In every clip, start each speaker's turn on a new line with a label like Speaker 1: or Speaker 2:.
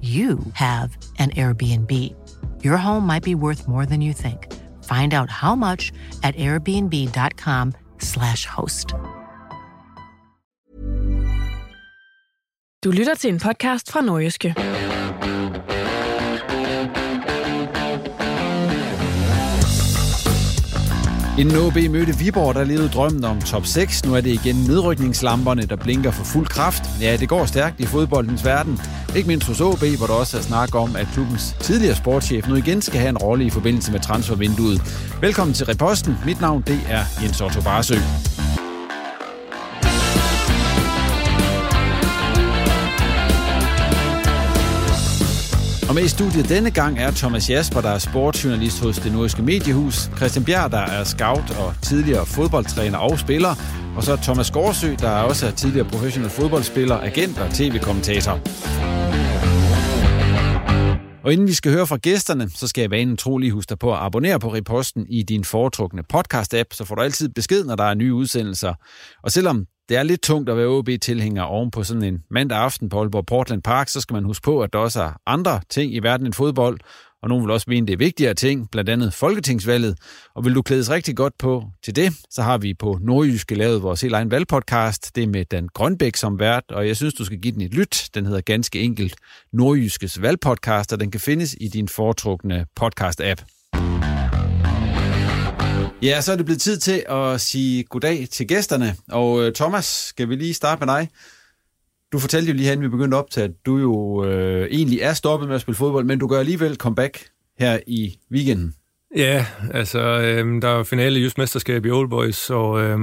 Speaker 1: you have an Airbnb. Your home might be worth more than you think. Find out how much at airbnb.com/slash host.
Speaker 2: Du lytter til en podcast fra Nordjyske.
Speaker 3: Inden OB mødte Viborg, der levede drømmen om top 6. Nu er det igen nedrykningslamperne, der blinker for fuld kraft. Ja, det går stærkt i fodboldens verden. Ikke mindst hos AB, hvor der også er snak om, at klubbens tidligere sportschef nu igen skal have en rolle i forbindelse med transfervinduet. Velkommen til Reposten. Mit navn det er Jens Otto Barsø. Og med i studiet denne gang er Thomas Jasper, der er sportsjournalist hos det nordiske mediehus, Christian Bjerg, der er scout og tidligere fodboldtræner og spiller, og så Thomas Gårdsø, der også er tidligere professionel fodboldspiller, agent og tv-kommentator. Og inden vi skal høre fra gæsterne, så skal jeg vanen tro lige huske dig på at abonnere på Reposten i din foretrukne podcast-app, så får du altid besked, når der er nye udsendelser. Og selvom det er lidt tungt at være OB-tilhænger oven på sådan en mandag aften på Aalborg Portland Park, så skal man huske på, at der også er andre ting i verden end fodbold, og nogen vil også mene, det er vigtigere ting, blandt andet Folketingsvalget. Og vil du klædes rigtig godt på til det, så har vi på Nordjyske lavet vores helt egen valgpodcast. Det er med Dan Grønbæk som vært, og jeg synes, du skal give den et lyt. Den hedder ganske enkelt Nordjyskes valgpodcast, og den kan findes i din foretrukne podcast-app. Ja, så er det blevet tid til at sige goddag til gæsterne. Og øh, Thomas, skal vi lige starte med dig? Du fortalte jo lige her, inden vi begyndte op til, at du jo øh, egentlig er stoppet med at spille fodbold, men du gør alligevel comeback her i weekenden.
Speaker 4: Ja, altså øh, der er finale i Just Mesterskab i Old Boys, og øh,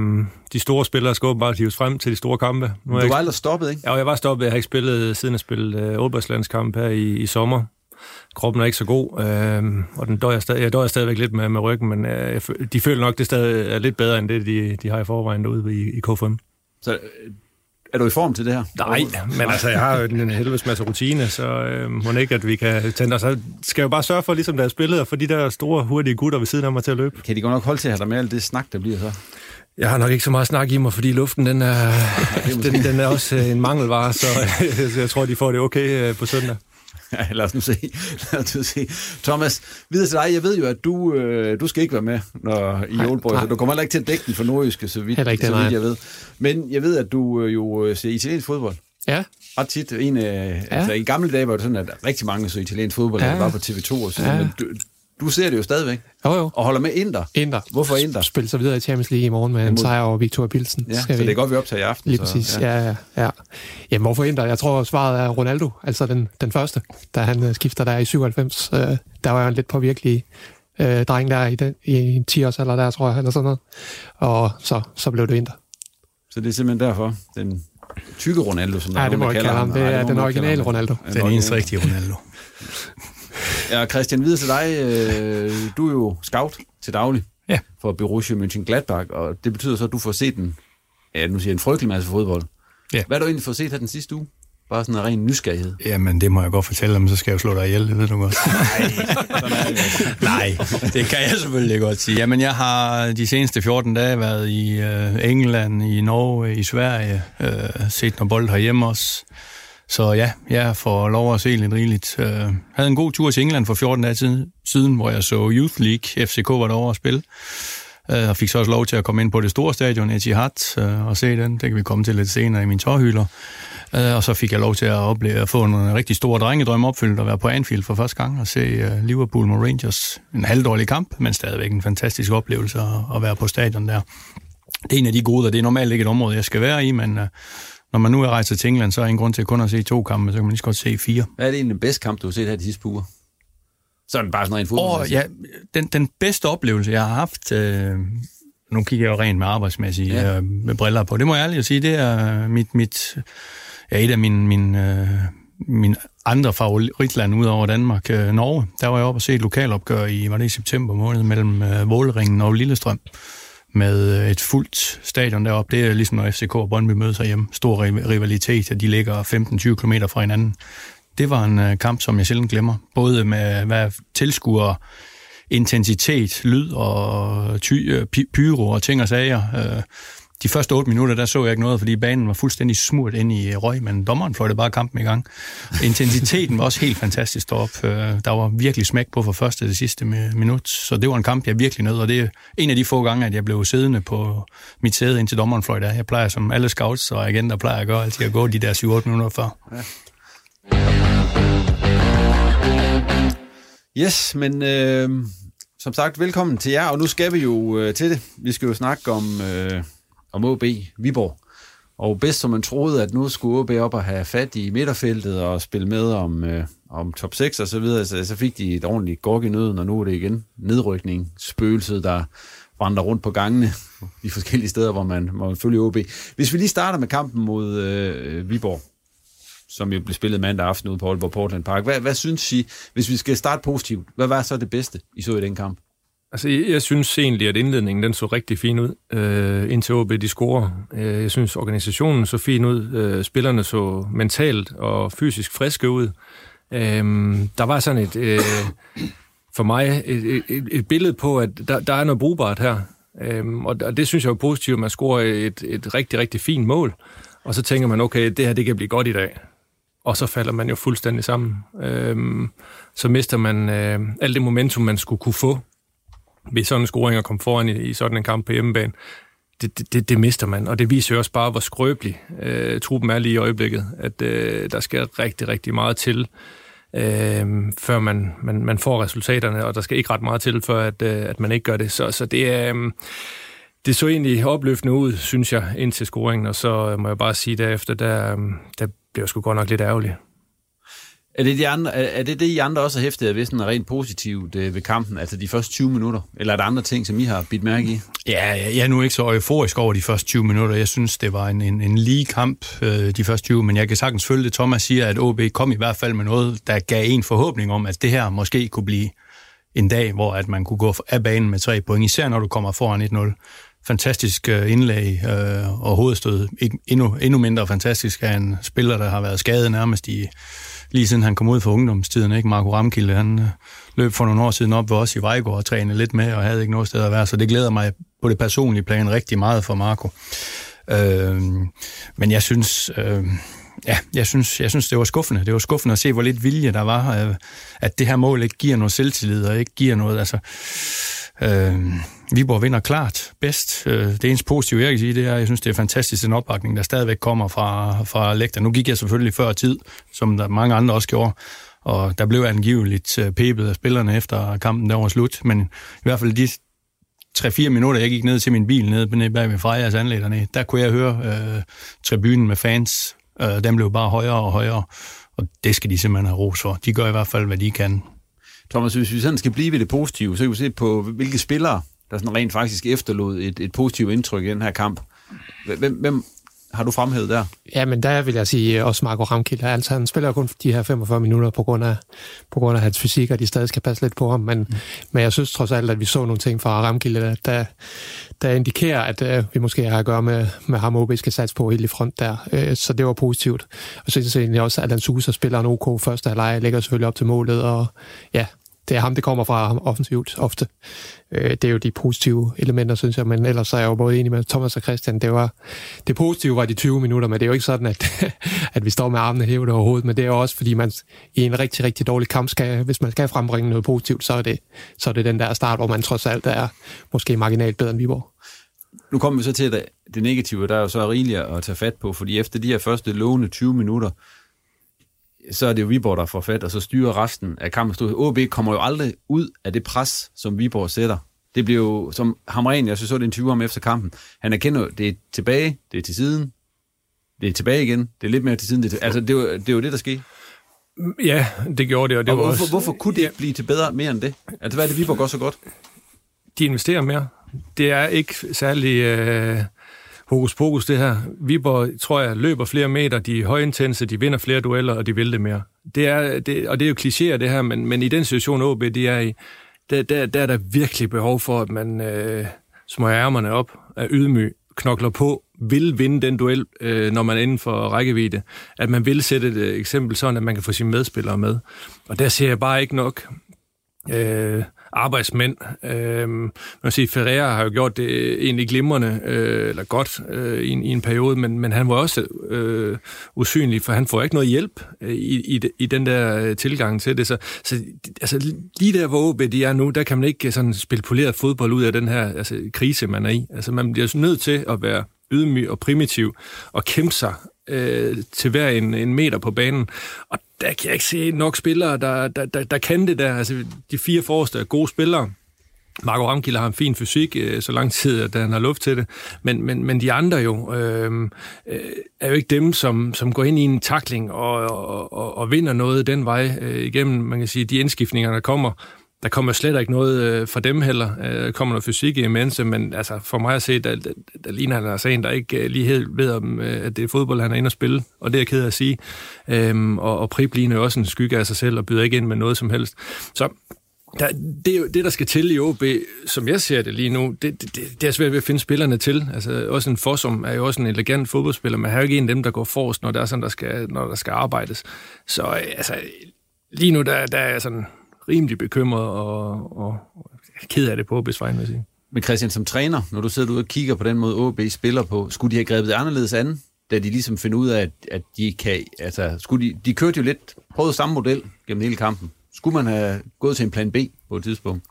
Speaker 4: de store spillere skal åbenbart hives frem til de store kampe.
Speaker 3: Nu du var ikke... aldrig stoppet, ikke?
Speaker 4: Ja, jeg var stoppet. Jeg har ikke spillet, siden jeg spillede øh, Old Boys landskamp her i, i sommer kroppen er ikke så god, øh, og den døjer stadig, jeg døjer stadigvæk lidt med, med ryggen, men øh, jeg, de føler nok, det stadig er lidt bedre, end det, de, de har i forvejen derude i, i K5.
Speaker 3: Så er du i form til det her?
Speaker 4: Nej, men altså, jeg har jo en helvedes masse rutine, så øh, må ikke, at vi kan tænde os. Så skal jeg jo bare sørge for, ligesom der er spillet, og for de der store, hurtige gutter ved siden af mig til at løbe.
Speaker 3: Kan de godt nok holde til at have dig med alt det snak, der bliver så?
Speaker 4: Jeg har nok ikke så meget snak i mig, fordi luften den er, den, den er også en mangelvare, så jeg tror, de får det okay på søndag.
Speaker 3: Ja, lad os nu se. lad os nu se. Thomas, videre til dig. Jeg ved jo, at du, øh, du skal ikke være med når, i Oldborg, så du kommer heller ikke til at dække den for nordjyske, så vidt, ikke, så vidt jeg ved. Men jeg ved, at du øh, jo øh, ser italiensk fodbold.
Speaker 4: Ja.
Speaker 3: Ret tit. En, øh, ja. altså, I gamle dage var det sådan, at rigtig mange så italiensk fodbold, ja. var på TV2 og sådan ja. men du, du ser det jo stadigvæk.
Speaker 4: Jo, jo.
Speaker 3: Og holder med Inter.
Speaker 4: Inter.
Speaker 3: Hvorfor Inter?
Speaker 4: Spiller så videre i Champions League i morgen med en sejr over Victoria Pilsen.
Speaker 3: Ja, så det er godt, vi optager i aften.
Speaker 4: Lige så, præcis, ja. ja, ja. Jamen, hvorfor Inter? Jeg tror, svaret er Ronaldo, altså den, den første, da han øh, skifter der i 97. Øh, der var jo en lidt påvirkelig øh, dreng der i, den, i en 10 års alder der, tror jeg, eller sådan noget. Og så, så blev det Inter.
Speaker 3: Så det er simpelthen derfor, den tykke Ronaldo, som
Speaker 4: der
Speaker 3: ja,
Speaker 4: det må jeg kalde ham. Det er den originale Ronaldo.
Speaker 5: Den eneste rigtige Ronaldo.
Speaker 3: Ja, Christian, videre til dig. Øh, du er jo scout til daglig
Speaker 5: ja.
Speaker 3: for Borussia Mönchengladbach, og det betyder så, at du får set en, ja, nu siger jeg, en frygtelig masse fodbold.
Speaker 5: Ja.
Speaker 3: Hvad har du egentlig fået set her den sidste uge? Bare sådan en ren nysgerrighed.
Speaker 5: Jamen, det må jeg godt fortælle dem, så skal jeg jo slå dig ihjel, det ved du godt. Nej, det kan jeg selvfølgelig godt sige. Jamen, jeg har de seneste 14 dage været i øh, England, i Norge, i Sverige, øh, set noget bold herhjemme også. Så ja, jeg får lov at se lidt rigeligt. Jeg havde en god tur til England for 14 dage siden, hvor jeg så Youth League. FCK var derovre at spille. Øh, og fik så også lov til at komme ind på det store stadion, Etihad, øh, og se den. Det kan vi komme til lidt senere i min tårhylder. Og så fik jeg lov til at opleve at få en rigtig stor drengedrøm opfyldt og være på Anfield for første gang og se Liverpool mod Rangers. En halvdårlig kamp, men stadigvæk en fantastisk oplevelse at, være på stadion der. Det er en af de gode, det er normalt ikke et område, jeg skal være i, men når man nu er rejst til England, så er der ingen grund til kun at se to kampe, så kan man lige så godt se fire.
Speaker 3: Hvad er det egentlig den bedste kamp, du har set her de sidste par uger? Sådan bare sådan noget en fodbold.
Speaker 5: Oh, ja, den, den bedste oplevelse, jeg har haft, øh, nu kigger jeg jo rent med arbejdsmæssigt ja. øh, med briller på, det må jeg ærligt sige, det er mit, mit ja, et af mine, mine, øh, mine andre favoritlande ud over Danmark, øh, Norge. Der var jeg oppe og se et lokalopgør i, var det i september måned, mellem øh, Vålringen og Lillestrøm med øh, et fuldt stadion deroppe. Det er ligesom når FCK og Brøndby mødes hjemme. Stor rivalitet, at de ligger 15-20 km fra hinanden. Det var en øh, kamp, som jeg sjældent glemmer. Både med hvad tilskuer intensitet, lyd og øh, ty, pyro og ting og sager. De første 8 minutter, der så jeg ikke noget, fordi banen var fuldstændig smurt ind i øh, røg, men dommeren fløjtede bare kampen i gang. Intensiteten var også helt fantastisk derop. Øh, der var virkelig smæk på fra første til sidste minut, så det var en kamp, jeg virkelig nød, og det er en af de få gange, at jeg blev siddende på mit sæde, indtil dommeren fløjtede Jeg plejer som alle scouts og agenter plejer at gøre, altid at gå de der 7-8 minutter før. Ja.
Speaker 3: Yes, men øh, som sagt, velkommen til jer, og nu skal vi jo øh, til det. Vi skal jo snakke om... Øh, om OB Viborg. Og bedst som man troede, at nu skulle OB op og have fat i midterfeltet og spille med om, øh, om top 6 og så videre, så, så fik de et ordentligt gok i nøden, og nu er det igen nedrykning, spøgelset, der vandrer rundt på gangene de forskellige steder, hvor man må følger OB. Hvis vi lige starter med kampen mod øh, Viborg, som jo blev spillet mandag aften ude på Aalborg Portland Park. Hvad, hvad synes I, hvis vi skal starte positivt, hvad var så det bedste, I så i den kamp?
Speaker 6: Altså, jeg, jeg synes egentlig, at indledningen den så rigtig fin ud, øh, indtil OB de scorer. Øh, jeg synes, organisationen så fin ud. Øh, spillerne så mentalt og fysisk friske ud. Øh, der var sådan et, øh, for mig, et, et, et billede på, at der, der er noget brugbart her. Øh, og, og det synes jeg er positivt, at man scorer et, et rigtig, rigtig fint mål. Og så tænker man, okay, det her det kan blive godt i dag. Og så falder man jo fuldstændig sammen. Øh, så mister man øh, alt det momentum, man skulle kunne få ved sådan en scoring og komme foran i, i sådan en kamp på hjemmebane, det, det, det mister man, og det viser jo også bare, hvor skrøbelig øh, truppen er lige i øjeblikket, at øh, der skal rigtig, rigtig meget til, øh, før man, man, man får resultaterne, og der skal ikke ret meget til, før at, øh, at man ikke gør det. Så, så det er... Øh, det så egentlig opløftende ud, synes jeg, indtil scoringen, og så må jeg bare sige derefter, der, øh, der blev jeg sgu godt nok lidt ærgerlig.
Speaker 3: Er det, de andre, er det det, I andre også har hæftet ved sådan rent positivt øh, ved kampen, altså de første 20 minutter? Eller er der andre ting, som I har bidt mærke i?
Speaker 5: Ja, jeg er nu ikke så euforisk over de første 20 minutter. Jeg synes, det var en, en, en lige kamp, øh, de første 20, men jeg kan sagtens følge det. Thomas siger, at OB kom i hvert fald med noget, der gav en forhåbning om, at det her måske kunne blive en dag, hvor at man kunne gå af banen med tre point, især når du kommer foran 1-0 fantastisk øh, indlæg øh, og hovedstød. Endnu, endnu mindre fantastisk af en spiller, der har været skadet nærmest i lige siden han kom ud fra ungdomstiden, ikke? Marco Ramkilde, han øh, løb for nogle år siden op ved os i Vejgaard og trænede lidt med, og havde ikke noget sted at være, så det glæder mig på det personlige plan rigtig meget for Marco. Øh, men jeg synes, øh, ja, jeg synes, jeg synes, det var skuffende. Det var skuffende at se, hvor lidt vilje der var, øh, at det her mål ikke giver noget selvtillid, og ikke giver noget, altså... Øh, Viborg vinder klart bedst. Øh, det eneste positive, jeg kan sige, det er, at jeg synes, det er fantastisk den opbakning, der stadigvæk kommer fra, fra lægter. Nu gik jeg selvfølgelig før tid, som der mange andre også gjorde, og der blev angiveligt øh, pebet af spillerne efter kampen, der var slut. Men i hvert fald de 3-4 minutter, jeg gik ned til min bil nede, bag ved Frejas anlæg der kunne jeg høre øh, tribunen med fans. Øh, den blev bare højere og højere, og det skal de simpelthen have ros for. De gør i hvert fald, hvad de kan.
Speaker 3: Thomas, hvis vi sådan skal blive ved det positive, så kan vi se på, hvilke spillere, der sådan rent faktisk efterlod et, et positivt indtryk i den her kamp. Hvem, hvem har du fremhævet der?
Speaker 4: Ja, men der vil jeg sige også Marco Ramkild. Altså, han spiller kun de her 45 minutter på grund af, på grund af hans fysik, og de stadig skal passe lidt på ham. Men, mm. men jeg synes trods alt, at vi så nogle ting fra Ramkild, der, der indikerer, at uh, vi måske har at gøre med, med ham, OB skal satse på helt i front der. Uh, så det var positivt. Og så synes jeg også, at Alan Sousa spiller en OK første halvleg, lægger selvfølgelig op til målet, og ja, det er ham, det kommer fra ham offensivt ofte. Øh, det er jo de positive elementer, synes jeg, men ellers er jeg jo både enig med Thomas og Christian. Det, var, det positive var de 20 minutter, men det er jo ikke sådan, at, at vi står med armene hævet over hovedet, men det er jo også, fordi man i en rigtig, rigtig dårlig kamp, skal, hvis man skal frembringe noget positivt, så er, det, så er det den der start, hvor man trods alt er måske marginalt bedre end Viborg.
Speaker 3: Nu kommer vi så til det, det negative, der er jo så rigeligt at tage fat på, fordi efter de her første lovende 20 minutter, så er det jo Viborg, der får fat, og så styrer resten af kampen. OB kommer jo aldrig ud af det pres, som Viborg sætter. Det bliver jo, som Hamren, jeg så, så det interview om efter kampen, han erkender, det er tilbage, det er til siden, det er tilbage igen, det er lidt mere til siden. Det er, altså, det er, jo, det er jo det, der sker.
Speaker 6: Ja, det gjorde det, og det
Speaker 3: og
Speaker 6: var
Speaker 3: hvorfor,
Speaker 6: også...
Speaker 3: hvorfor kunne det ikke blive til bedre mere end det? Altså, hvad er det, Viborg gør så godt?
Speaker 6: De investerer mere. Det er ikke særlig... Øh hokus pokus det her. Viborg, tror jeg, løber flere meter, de er højintense, de vinder flere dueller, og de vil det mere. Det er, det, og det er jo klichéer det her, men, men i den situation, OB de er i, der, der, der er der virkelig behov for, at man øh, smøger ærmerne op, er ydmyg, knokler på, vil vinde den duel, øh, når man er inden for rækkevidde. At man vil sætte et øh, eksempel sådan, at man kan få sine medspillere med. Og der ser jeg bare ikke nok øh, arbejdsmænd. Øh, man sige, Ferreira har jo gjort det egentlig glimrende, øh, eller godt øh, i, en, i en periode, men, men han var også øh, usynlig, for han får ikke noget hjælp øh, i, i, i den der øh, tilgang til det. Så, så altså, lige der, hvor OB de er nu, der kan man ikke øh, sådan spille poleret fodbold ud af den her altså, krise, man er i. Altså, man bliver nødt til at være ydmyg og primitiv og kæmpe sig øh, til hver en, en meter på banen. Og der kan jeg ikke se nok spillere, der, der, der, der kan det der. Altså, de fire forreste er gode spillere. Marco Ramkilde har en fin fysik, øh, så lang tid, at han har luft til det. Men, men, men de andre jo, øh, øh, er jo ikke dem, som, som går ind i en takling og, og, og, og vinder noget den vej øh, igennem. Man kan sige, de indskiftninger, der kommer, der kommer slet ikke noget øh, fra dem heller. Øh, kommer noget fysik i mense, men altså, for mig at se, der, der, der ligner han altså en, der ikke øh, lige helt ved, om, øh, at det er fodbold, han er inde og spille. Og det er jeg ked af at sige. Øhm, og, og Prip ligner også en skygge af sig selv og byder ikke ind med noget som helst. Så der, det, det, der skal til i OB, som jeg ser det lige nu, det, det, det er svært ved at finde spillerne til. Altså, også en Fossum er jo også en elegant fodboldspiller, men har jo ikke en af dem, der går forrest, når der er sådan, der skal, når der skal arbejdes. Så øh, altså, lige nu, der, der er sådan rimelig bekymret og, og, ked af det på OB's vegne, vil sige.
Speaker 3: Men Christian, som træner, når du sidder ude og kigger på den måde, OB spiller på, skulle de have grebet det anderledes an, da de ligesom finder ud af, at, at de kan... Altså, skulle de, de kørte jo lidt, prøvede samme model gennem hele kampen. Skulle man have gået til en plan B på et tidspunkt?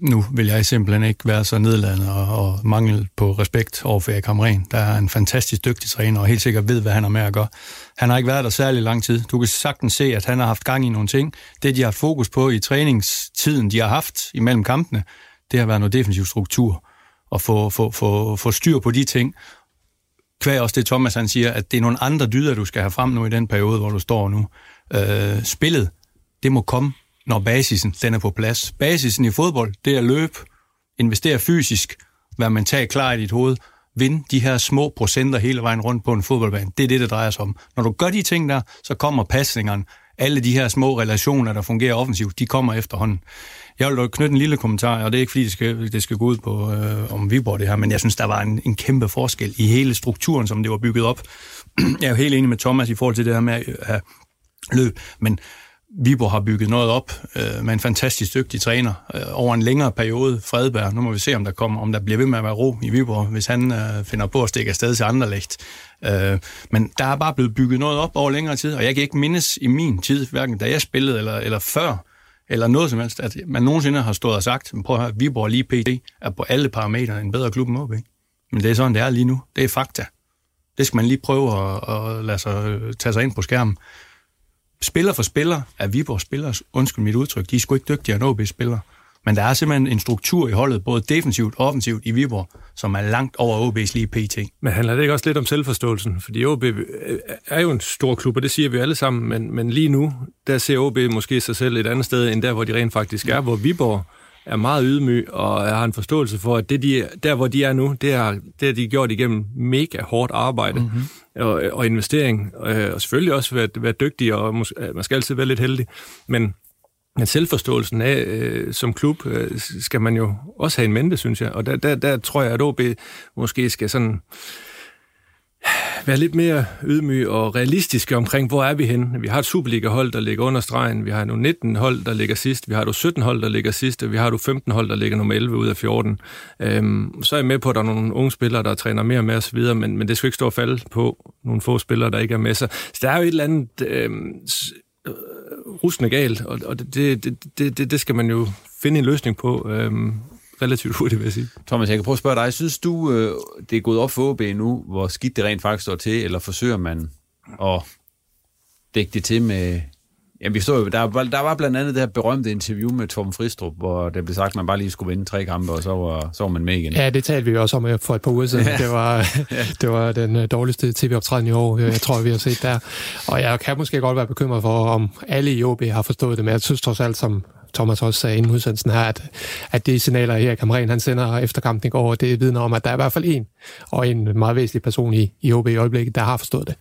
Speaker 5: Nu vil jeg simpelthen ikke være så nedladende og, og mangel på respekt over for Erik Hamren. Der er en fantastisk dygtig træner, og helt sikkert ved, hvad han har med at gøre. Han har ikke været der særlig lang tid. Du kan sagtens se, at han har haft gang i nogle ting. Det, de har fokus på i træningstiden, de har haft imellem kampene, det har været noget defensiv struktur. Og få, få, få, få styr på de ting. Kvæg også det, Thomas han siger, at det er nogle andre dyder, du skal have frem nu i den periode, hvor du står nu. Øh, spillet, det må komme når basisen den er på plads. Basisen i fodbold, det er løb, investere fysisk, være mentalt klar i dit hoved, vinde de her små procenter hele vejen rundt på en fodboldbane. Det er det, det drejer sig om. Når du gør de ting der, så kommer pasningerne. Alle de her små relationer, der fungerer offensivt, de kommer efterhånden. Jeg vil knytte en lille kommentar, og det er ikke fordi, det skal, det skal gå ud på øh, om Viborg det her, men jeg synes, der var en, en kæmpe forskel i hele strukturen, som det var bygget op. jeg er jo helt enig med Thomas i forhold til det her med at have løb, men Viborg har bygget noget op øh, med en fantastisk dygtig træner øh, over en længere periode, Fredberg. Nu må vi se, om der kommer, om der bliver ved med at være ro i Viborg, hvis han øh, finder på at stikke afsted til andre. Øh, men der er bare blevet bygget noget op over længere tid, og jeg kan ikke mindes i min tid, hverken da jeg spillede eller, eller før, eller noget som helst, at man nogensinde har stået og sagt, prøv at høre, Viborg lige pt. er på alle parametre en bedre klub end OB. Men det er sådan, det er lige nu. Det er fakta. Det skal man lige prøve at, at lade sig øh, tage sig ind på skærmen spiller for spiller er Viborg spillere, undskyld mit udtryk, de er sgu ikke dygtigere end OB-spillere. Men der er simpelthen en struktur i holdet, både defensivt og offensivt i Viborg, som er langt over OB's lige pt.
Speaker 6: Men handler det ikke også lidt om selvforståelsen? Fordi OB er jo en stor klub, og det siger vi alle sammen, men, men lige nu, der ser OB måske sig selv et andet sted, end der, hvor de rent faktisk er, hvor Viborg er meget ydmyg, og har en forståelse for, at det, de, der, hvor de er nu, det har, det har de gjort igennem mega hårdt arbejde mm-hmm og, og investering, øh, og selvfølgelig også være, være dygtig, og måske, øh, man skal altid være lidt heldig, men men selvforståelsen af, øh, som klub, øh, skal man jo også have en mente, synes jeg. Og der, der, der tror jeg, at OB måske skal sådan være lidt mere ydmyg og realistiske omkring, hvor er vi henne. Vi har et Superliga-hold, der ligger under stregen. Vi har nu 19 hold, der ligger sidst. Vi har du 17 hold, der ligger sidst. Og vi har du 15 hold, der ligger nummer 11 ud af 14. Øhm, så er jeg med på, at der er nogle unge spillere, der træner mere med os videre, men, men det skal ikke stå og falde på nogle få spillere, der ikke er med sig. Så der er jo et eller andet øhm, øh, galt, og, og det, det, det, det, det skal man jo finde en løsning på. Øhm, relativt hurtigt, vil jeg sige.
Speaker 3: Thomas, jeg kan prøve at spørge dig. Synes du, øh, det er gået op for OB nu, hvor skidt det rent faktisk står til, eller forsøger man at dække det til med... Jamen, vi stod jo, der, var, der var blandt andet det her berømte interview med Torben Fristrup, hvor det blev sagt, at man bare lige skulle vinde tre kampe, og så var, så var man med igen.
Speaker 4: Ja, det talte vi jo også om øh, for et par uger siden. Ja. Det, var, det var den øh, dårligste tv-optræden i år, jeg tror, vi har set der. Og jeg kan måske godt være bekymret for, om alle i OB har forstået det, men jeg synes trods alt, som Thomas også sagde inden udsendelsen her, at, at det signaler, Erik Hamren han sender efter kampen i går, det vidner om, at der er i hvert fald en, og en meget væsentlig person i, i OB i øjeblikket, der har forstået det.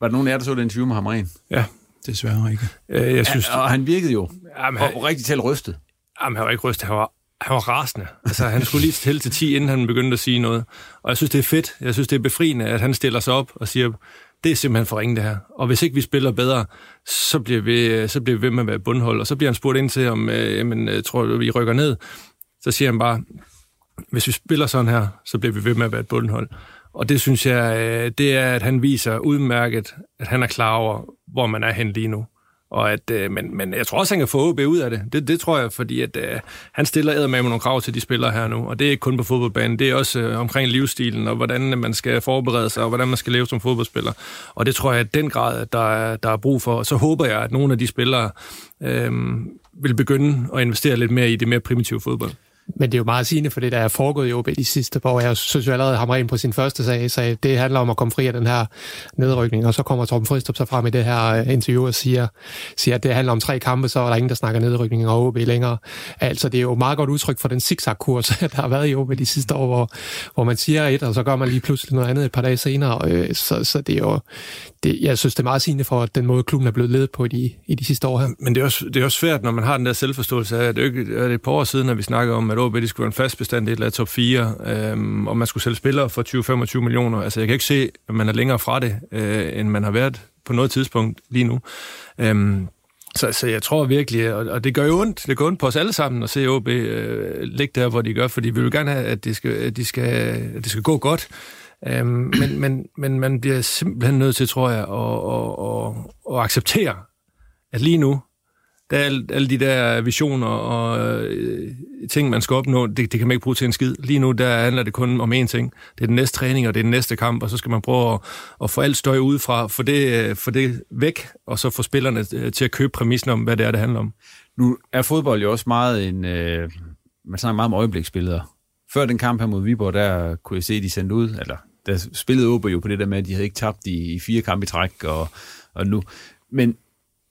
Speaker 3: Var der nogen af jer, der så det interview med Hamren?
Speaker 6: Ja.
Speaker 5: Desværre ikke.
Speaker 6: Øh, jeg synes,
Speaker 3: ja, og han virkede jo
Speaker 6: jamen,
Speaker 3: han, og rigtig talt rystet.
Speaker 6: Jamen, han var ikke rystet, han var, han var rasende. Altså, han skulle lige tælle til 10, inden han begyndte at sige noget. Og jeg synes, det er fedt. Jeg synes, det er befriende, at han stiller sig op og siger, det er simpelthen for ringe det her. Og hvis ikke vi spiller bedre, så bliver vi, så bliver vi ved med at være bundhold. Og så bliver han spurgt ind til, om øh, jamen, jeg tror, vi rykker ned. Så siger han bare, hvis vi spiller sådan her, så bliver vi ved med at være et bundhold. Og det synes jeg, øh, det er, at han viser udmærket, at han er klar over, hvor man er hen lige nu. Og at, øh, men, men jeg tror også, han kan få OB ud af det. Det, det tror jeg, fordi at, øh, han stiller med nogle krav til de spillere her nu. Og det er ikke kun på fodboldbanen, det er også øh, omkring livsstilen, og hvordan øh, man skal forberede sig, og hvordan man skal leve som fodboldspiller. Og det tror jeg, at den grad, at der er, der er brug for. Og så håber jeg, at nogle af de spillere øh, vil begynde at investere lidt mere i det mere primitive fodbold.
Speaker 4: Men det er jo meget sigende for det, der er foregået i OB de sidste par år. Jeg synes jo allerede, Hamren på sin første sag sagde, det handler om at komme fri af den her nedrykning, og så kommer Torben Fristrup så frem i det her øh, interview og siger, siger, at det handler om tre kampe, så er der ingen, der snakker nedrykning og OB længere. Altså, det er jo meget godt udtryk for den zigzag-kurs, der har været i OB de sidste år, hvor, hvor man siger et, og så gør man lige pludselig noget andet et par dage senere. Øh, så, så det er jo, det, jeg synes, det er meget sigende for den måde, klubben er blevet ledet på i de, i de sidste år her.
Speaker 6: Men det er, også, det er også svært, når man har den der selvforståelse af, at det er, det et par år siden, at vi snakkede om, at OB de skulle være en fast bestand i et top 4, øhm, og man skulle sælge spillere for 20-25 millioner. Altså, jeg kan ikke se, at man er længere fra det, øh, end man har været på noget tidspunkt lige nu. Øhm, så, så jeg tror virkelig, og, og det gør jo ondt, det gør ondt på os alle sammen at se OB øh, ligge der, hvor de gør, fordi vi vil gerne have, at det skal, at de skal, at det skal gå godt. Øhm, men, men, men man bliver simpelthen nødt til, tror jeg, at, at, at, at acceptere, at lige nu, der er alle, alle de der visioner og øh, ting, man skal opnå, det, det kan man ikke bruge til en skid. Lige nu, der handler det kun om én ting. Det er den næste træning, og det er den næste kamp, og så skal man prøve at, at få alt støj udefra, få det, øh, få det væk, og så få spillerne øh, til at købe præmissen om, hvad det er, det handler om.
Speaker 3: Nu er fodbold jo også meget en... Øh, man snakker meget om øjebliksbilleder. Før den kamp her mod Viborg, der kunne jeg se, at de sendte ud, eller der spillede OB jo på det der med, at de havde ikke tabt i, i fire kampe i træk, og, og nu. Men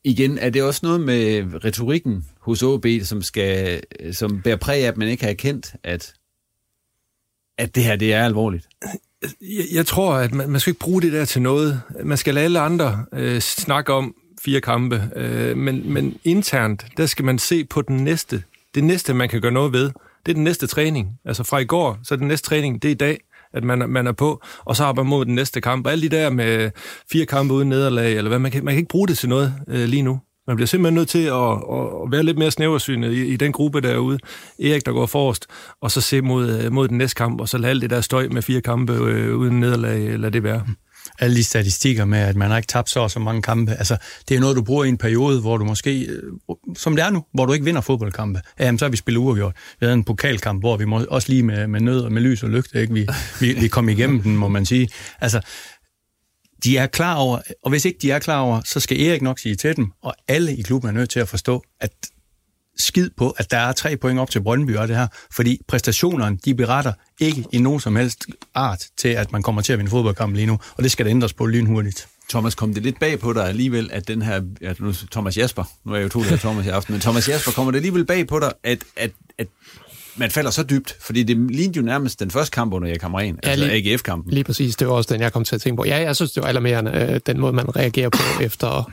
Speaker 3: igen, er det også noget med retorikken hos OB, som, skal, som bærer præg af, at man ikke har erkendt, at, at det her det er alvorligt?
Speaker 6: Jeg, jeg tror, at man, man skal ikke bruge det der til noget. Man skal lade alle andre øh, snakke om fire kampe, øh, men, men internt, der skal man se på den næste. Det næste, man kan gøre noget ved, det er den næste træning. Altså fra i går, så er den næste træning, det er i dag at man, man er på, og så arbejder mod den næste kamp. Og alle de der med fire kampe uden nederlag, eller hvad, man kan, man kan ikke bruge det til noget øh, lige nu. Man bliver simpelthen nødt til at, at være lidt mere snæversynet i, i den gruppe derude. Erik, der går forrest, og så se mod, øh, mod den næste kamp, og så lade alt det der støj med fire kampe øh, uden nederlag, eller det være
Speaker 5: alle de statistikker med, at man har ikke tabt så og så mange kampe. Altså, det er noget, du bruger i en periode, hvor du måske, øh, som det er nu, hvor du ikke vinder fodboldkampe. Jamen, så har vi spillet uafgjort. Vi havde en pokalkamp, hvor vi må, også lige med, med nød og med lys og lygte, ikke? Vi, vi, vi kom igennem den, må man sige. Altså, de er klar over, og hvis ikke de er klar over, så skal Erik nok sige til dem, og alle i klubben er nødt til at forstå, at skid på, at der er tre point op til Brøndby og det her, fordi præstationerne, de beretter ikke i nogen som helst art til, at man kommer til at vinde fodboldkamp lige nu, og det skal der ændres på lynhurtigt.
Speaker 3: Thomas, kom det lidt bag på dig alligevel, at den her, ja, nu Thomas Jasper, nu er jeg jo to der Thomas i aften, men Thomas Jasper, kommer det alligevel bag på dig, at, at, at man falder så dybt? Fordi det lignede jo nærmest den første kamp under Erik Hamren, ja, altså AGF-kampen.
Speaker 4: Lige præcis, det var også den, jeg kom til at tænke på. Ja, jeg synes, det var alarmerende, øh, den måde, man reagerer på efter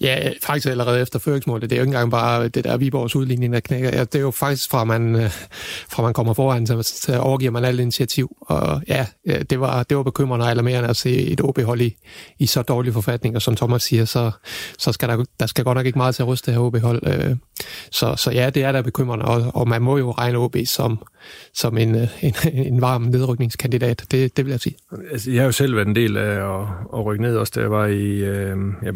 Speaker 4: Ja, faktisk allerede efter føringsmålet. Det er jo ikke engang bare det der Viborgs udligning, der knækker. Ja, det er jo faktisk fra, man, øh, fra man kommer foran, så, så overgiver man alt initiativ. Og ja, øh, det var, det var bekymrende og alarmerende at se et OB-hold i, i så forfatning og som Thomas siger, så, så skal der, der skal godt nok ikke meget til at ryste det her OB-hold. Øh, så, så ja, det er da bekymrende, og, og man må jo regne OB som, som en, øh, en, en varm nedrykningskandidat. Det, det vil jeg sige.
Speaker 6: Altså, jeg har jo selv været en del af at, at rykke ned, også da jeg var i, øh, ja,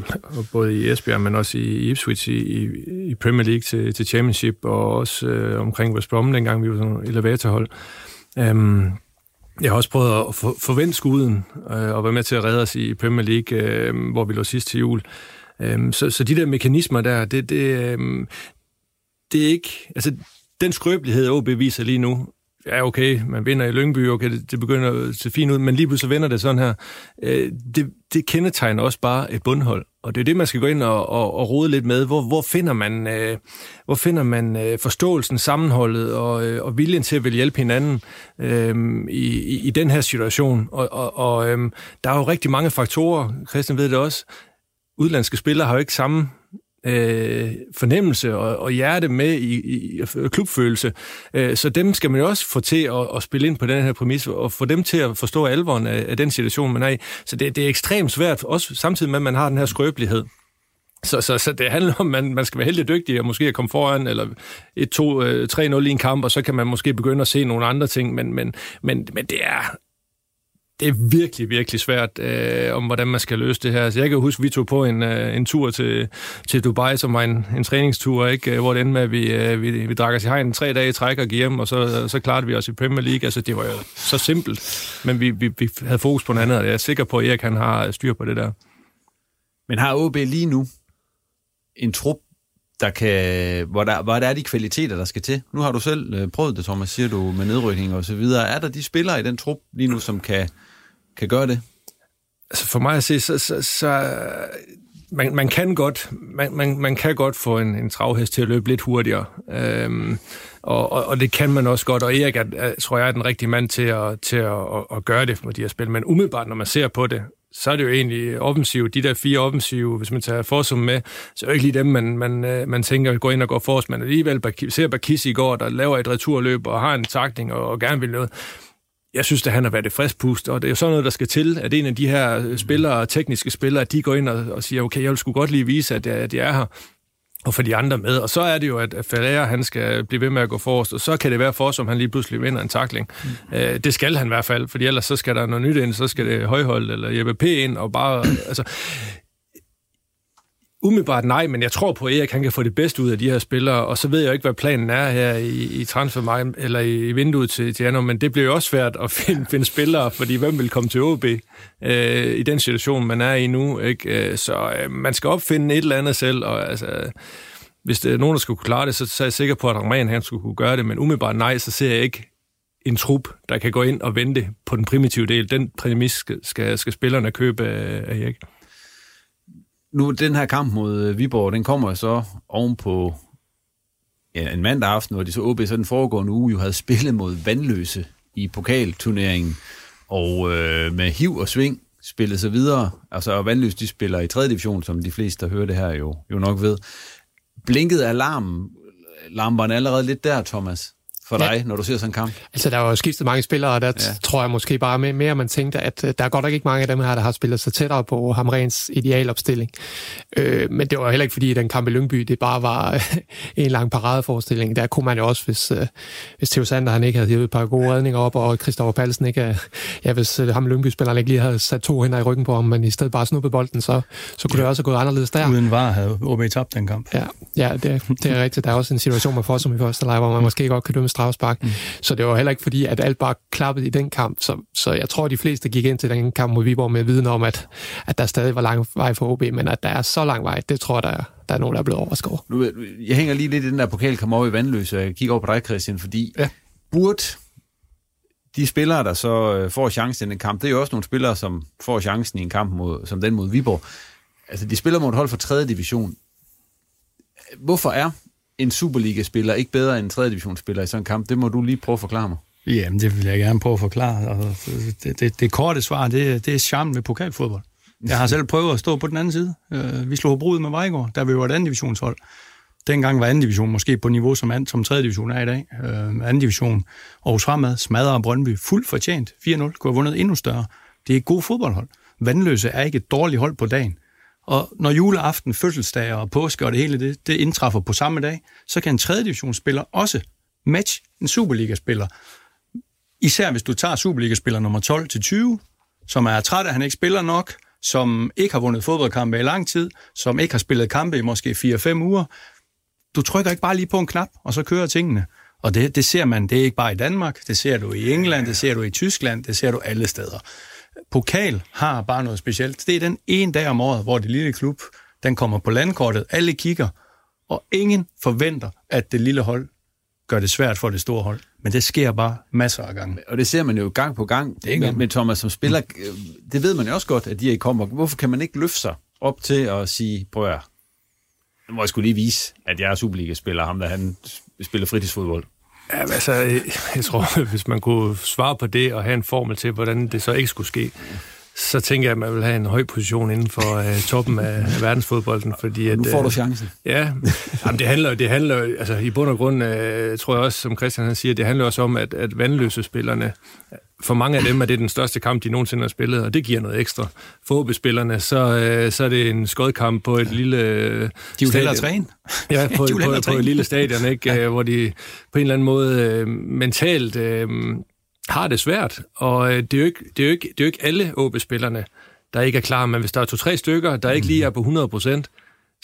Speaker 6: både i Esbjerg, men også i Ipswich i, i Premier League til, til Championship, og også øh, omkring West Brom, dengang vi var sådan et elevatorhold. Um, jeg har også prøvet at for, forvente skuden øh, og være med til at redde os i Premier League, øh, hvor vi lå sidst til jul. Um, så, så de der mekanismer der, det, det, um, det er ikke... Altså, den skrøbelighed, OB viser lige nu, ja okay, man vinder i Lyngby, okay, det, det begynder at se fint ud, men lige pludselig vender det sådan her. Øh, det, det kendetegner også bare et bundhold, og det er det, man skal gå ind og, og, og rode lidt med. Hvor, hvor finder man, øh, hvor finder man øh, forståelsen, sammenholdet og, øh, og viljen til at vil hjælpe hinanden øh, i, i, i den her situation? Og, og, og øh, der er jo rigtig mange faktorer, Christian ved det også, udlandske spillere har jo ikke samme øh, fornemmelse og, og hjerte med i, i, i klubfølelse. Øh, så dem skal man jo også få til at, at spille ind på den her præmis, og få dem til at forstå alvoren af, af den situation, man er i. Så det, det er ekstremt svært, også samtidig med, at man har den her skrøbelighed. Så, så, så det handler om, at man, man skal være heldig dygtig og måske komme foran, eller 1-2-3-0 øh, i en kamp, og så kan man måske begynde at se nogle andre ting, men, men, men, men det er det er virkelig, virkelig svært, øh, om hvordan man skal løse det her. Så jeg kan huske, at vi tog på en, øh, en tur til, til Dubai, som var en, en træningstur, ikke? Øh, hvor det endte med, at vi, øh, vi, vi drak os i hegn tre dage i træk og gik hjem, og så, så klarede vi os i Premier League. Altså, det var jo så simpelt, men vi, vi, vi havde fokus på noget andet, og jeg er sikker på, at Erik han har styr på det der.
Speaker 3: Men har OB lige nu en trup, der kan, hvor, der, hvor der er de kvaliteter, der skal til? Nu har du selv øh, prøvet det, Thomas, siger du, med nedrykning og så videre. Er der de spillere i den trup lige nu, som kan kan gøre det?
Speaker 6: Altså for mig at se, så, så, så man, man, kan godt, man, man, man kan godt få en, en travhest til at løbe lidt hurtigere. Øhm, og, og, og det kan man også godt, og Erik er, er, tror jeg er den rigtige mand til at, til at, at, at gøre det med de her spil. Men umiddelbart, når man ser på det, så er det jo egentlig offensiv. De der fire offensive, hvis man tager Forsum med, så er det ikke lige dem, man, man, øh, man tænker går ind og går forrest. Men alligevel ser Bakis i går, der laver et returløb og har en takning og, og gerne vil noget jeg synes, at han har været et frisk pust, og det er jo sådan noget, der skal til, at en af de her spillere, tekniske spillere, de går ind og, og siger, okay, jeg vil sgu godt lige vise, at jeg, at jeg er her og få de andre med. Og så er det jo, at Ferreira, han skal blive ved med at gå forrest, og så kan det være for, som han lige pludselig vinder en takling. Mm. Øh, det skal han i hvert fald, fordi ellers så skal der noget nyt ind, så skal det højhold eller Jeppe P. ind, og bare... altså, Umiddelbart nej, men jeg tror på, at Erik han kan få det bedste ud af de her spillere, og så ved jeg ikke, hvad planen er her i, i transfermarkedet, eller i vinduet til, til januar, men det bliver jo også svært at finde, finde spillere, fordi hvem vil komme til OB øh, i den situation, man er i nu, ikke? Øh, så øh, man skal opfinde et eller andet selv, og altså, hvis det er nogen, der skulle kunne klare det, så, så er jeg sikker på, at Roman han skulle kunne gøre det, men umiddelbart nej, så ser jeg ikke en trup, der kan gå ind og vente på den primitive del. Den præmis skal, skal, skal spillerne købe af Erik
Speaker 3: nu den her kamp mod øh, Viborg, den kommer så oven på ja, en mandag aften, hvor de så OB så den foregående uge jo havde spillet mod Vandløse i pokalturneringen, og øh, med hiv og sving spillet sig videre. Altså, og Vandløse, de spiller i 3. division, som de fleste, der hører det her, jo, jo nok ved. Blinkede alarm, lamperne allerede lidt der, Thomas? For dig, ja. når du ser sådan en kamp?
Speaker 4: Altså, der er jo skiftet mange spillere, og der ja. tror jeg måske bare mere, mere, man tænkte, at øh, der er godt nok ikke mange af dem her, der har spillet sig tættere på Hamrens idealopstilling. Øh, men det var heller ikke fordi, den kamp i Lyngby, det bare var en lang paradeforestilling. Der kunne man jo også, hvis, øh, hvis Theo Sander han ikke havde hivet et par gode redninger op, og Christoffer Palsen ikke, ja, hvis øh, ham Lyngby-spilleren ikke lige havde sat to hænder i ryggen på ham, men i stedet bare snuppet bolden, så, så kunne ja. det også have gået anderledes der.
Speaker 5: Uden var havde OB tabt den kamp.
Speaker 4: Ja, ja det, det er rigtigt. Der er også en situation med Fossum i første leg, hvor man måske godt kan dømme strafspark. Mm. Så det var heller ikke fordi, at alt bare klappede i den kamp. Så, så jeg tror, at de fleste gik ind til den kamp mod Viborg med viden om, at, at der stadig var lang vej for OB, men at der er så lang vej, det tror jeg, der er, der er nogen, der er blevet overrasket over.
Speaker 3: Nu, jeg hænger lige lidt i den der pokal, kommer over i vandløse, og jeg kigger over på dig, Christian, fordi ja. burde de spillere, der så øh, får chancen i en kamp, det er jo også nogle spillere, som får chancen i en kamp mod, som den mod Viborg. Altså, de spiller mod et hold fra 3. division. Hvorfor er en Superliga-spiller ikke bedre end en 3. divisionsspiller i sådan en kamp? Det må du lige prøve at forklare mig.
Speaker 5: Jamen, det vil jeg gerne prøve at forklare. Og det, det, det korte svar, det, det er charmen ved pokalfodbold. Jeg har selv prøvet at stå på den anden side. Øh, vi slog brudet med Vejgaard, der vi var et anden divisionshold. Dengang var anden division måske på niveau, som, anden, som tredje division er i dag. Øh, anden division Aarhus Fremad, smadrer Brøndby, fuldt fortjent. 4-0, kunne have vundet endnu større. Det er et godt fodboldhold. Vandløse er ikke et dårligt hold på dagen. Og når juleaften, fødselsdag og påske og det hele det, det indtræffer på samme dag, så kan en 3. divisionsspiller også match en Superliga-spiller. Især hvis du tager Superliga-spiller nummer 12 til 20, som er træt af, at han ikke spiller nok, som ikke har vundet fodboldkampe i lang tid, som ikke har spillet kampe i måske 4-5 uger. Du trykker ikke bare lige på en knap, og så kører tingene. Og det, det ser man, det er ikke bare i Danmark, det ser du i England, det ser du i Tyskland, det ser du alle steder. Pokal har bare noget specielt. Det er den ene dag om året, hvor det lille klub, den kommer på landkortet, alle kigger, og ingen forventer, at det lille hold gør det svært for det store hold. Men det sker bare masser af gange.
Speaker 3: Og det ser man jo gang på gang.
Speaker 5: Det er ikke
Speaker 3: med, med Thomas som spiller. Det ved man jo også godt, at de ikke kommer. Hvorfor kan man ikke løfte sig op til at sige, prøv at nu må jeg skulle lige vise, at jeg er Superliga-spiller, ham der han spiller fritidsfodbold.
Speaker 6: Ja, altså, jeg tror, hvis man kunne svare på det og have en formel til, hvordan det så ikke skulle ske, så tænker jeg, at man vil have en høj position inden for uh, toppen af verdensfodbolden. Fordi at,
Speaker 3: nu får du chancen.
Speaker 6: Uh, ja, jamen, det handler, det handler altså i bund og grund, uh, tror jeg også, som Christian han siger, det handler også om, at, at vandløse spillerne, for mange af dem er det den største kamp, de nogensinde har spillet, og det giver noget ekstra. For spillerne så, uh, så er det en skodkamp på et lille...
Speaker 5: De vil hellere træne.
Speaker 6: Ja, på, på, på, på et lille stadion, ikke? Ja. hvor de på en eller anden måde uh, mentalt... Uh, har det svært, og øh, det er jo ikke, det er jo ikke, det er jo ikke alle OB-spillerne, der ikke er klar, men hvis der er to-tre stykker, der ikke lige er på 100 procent,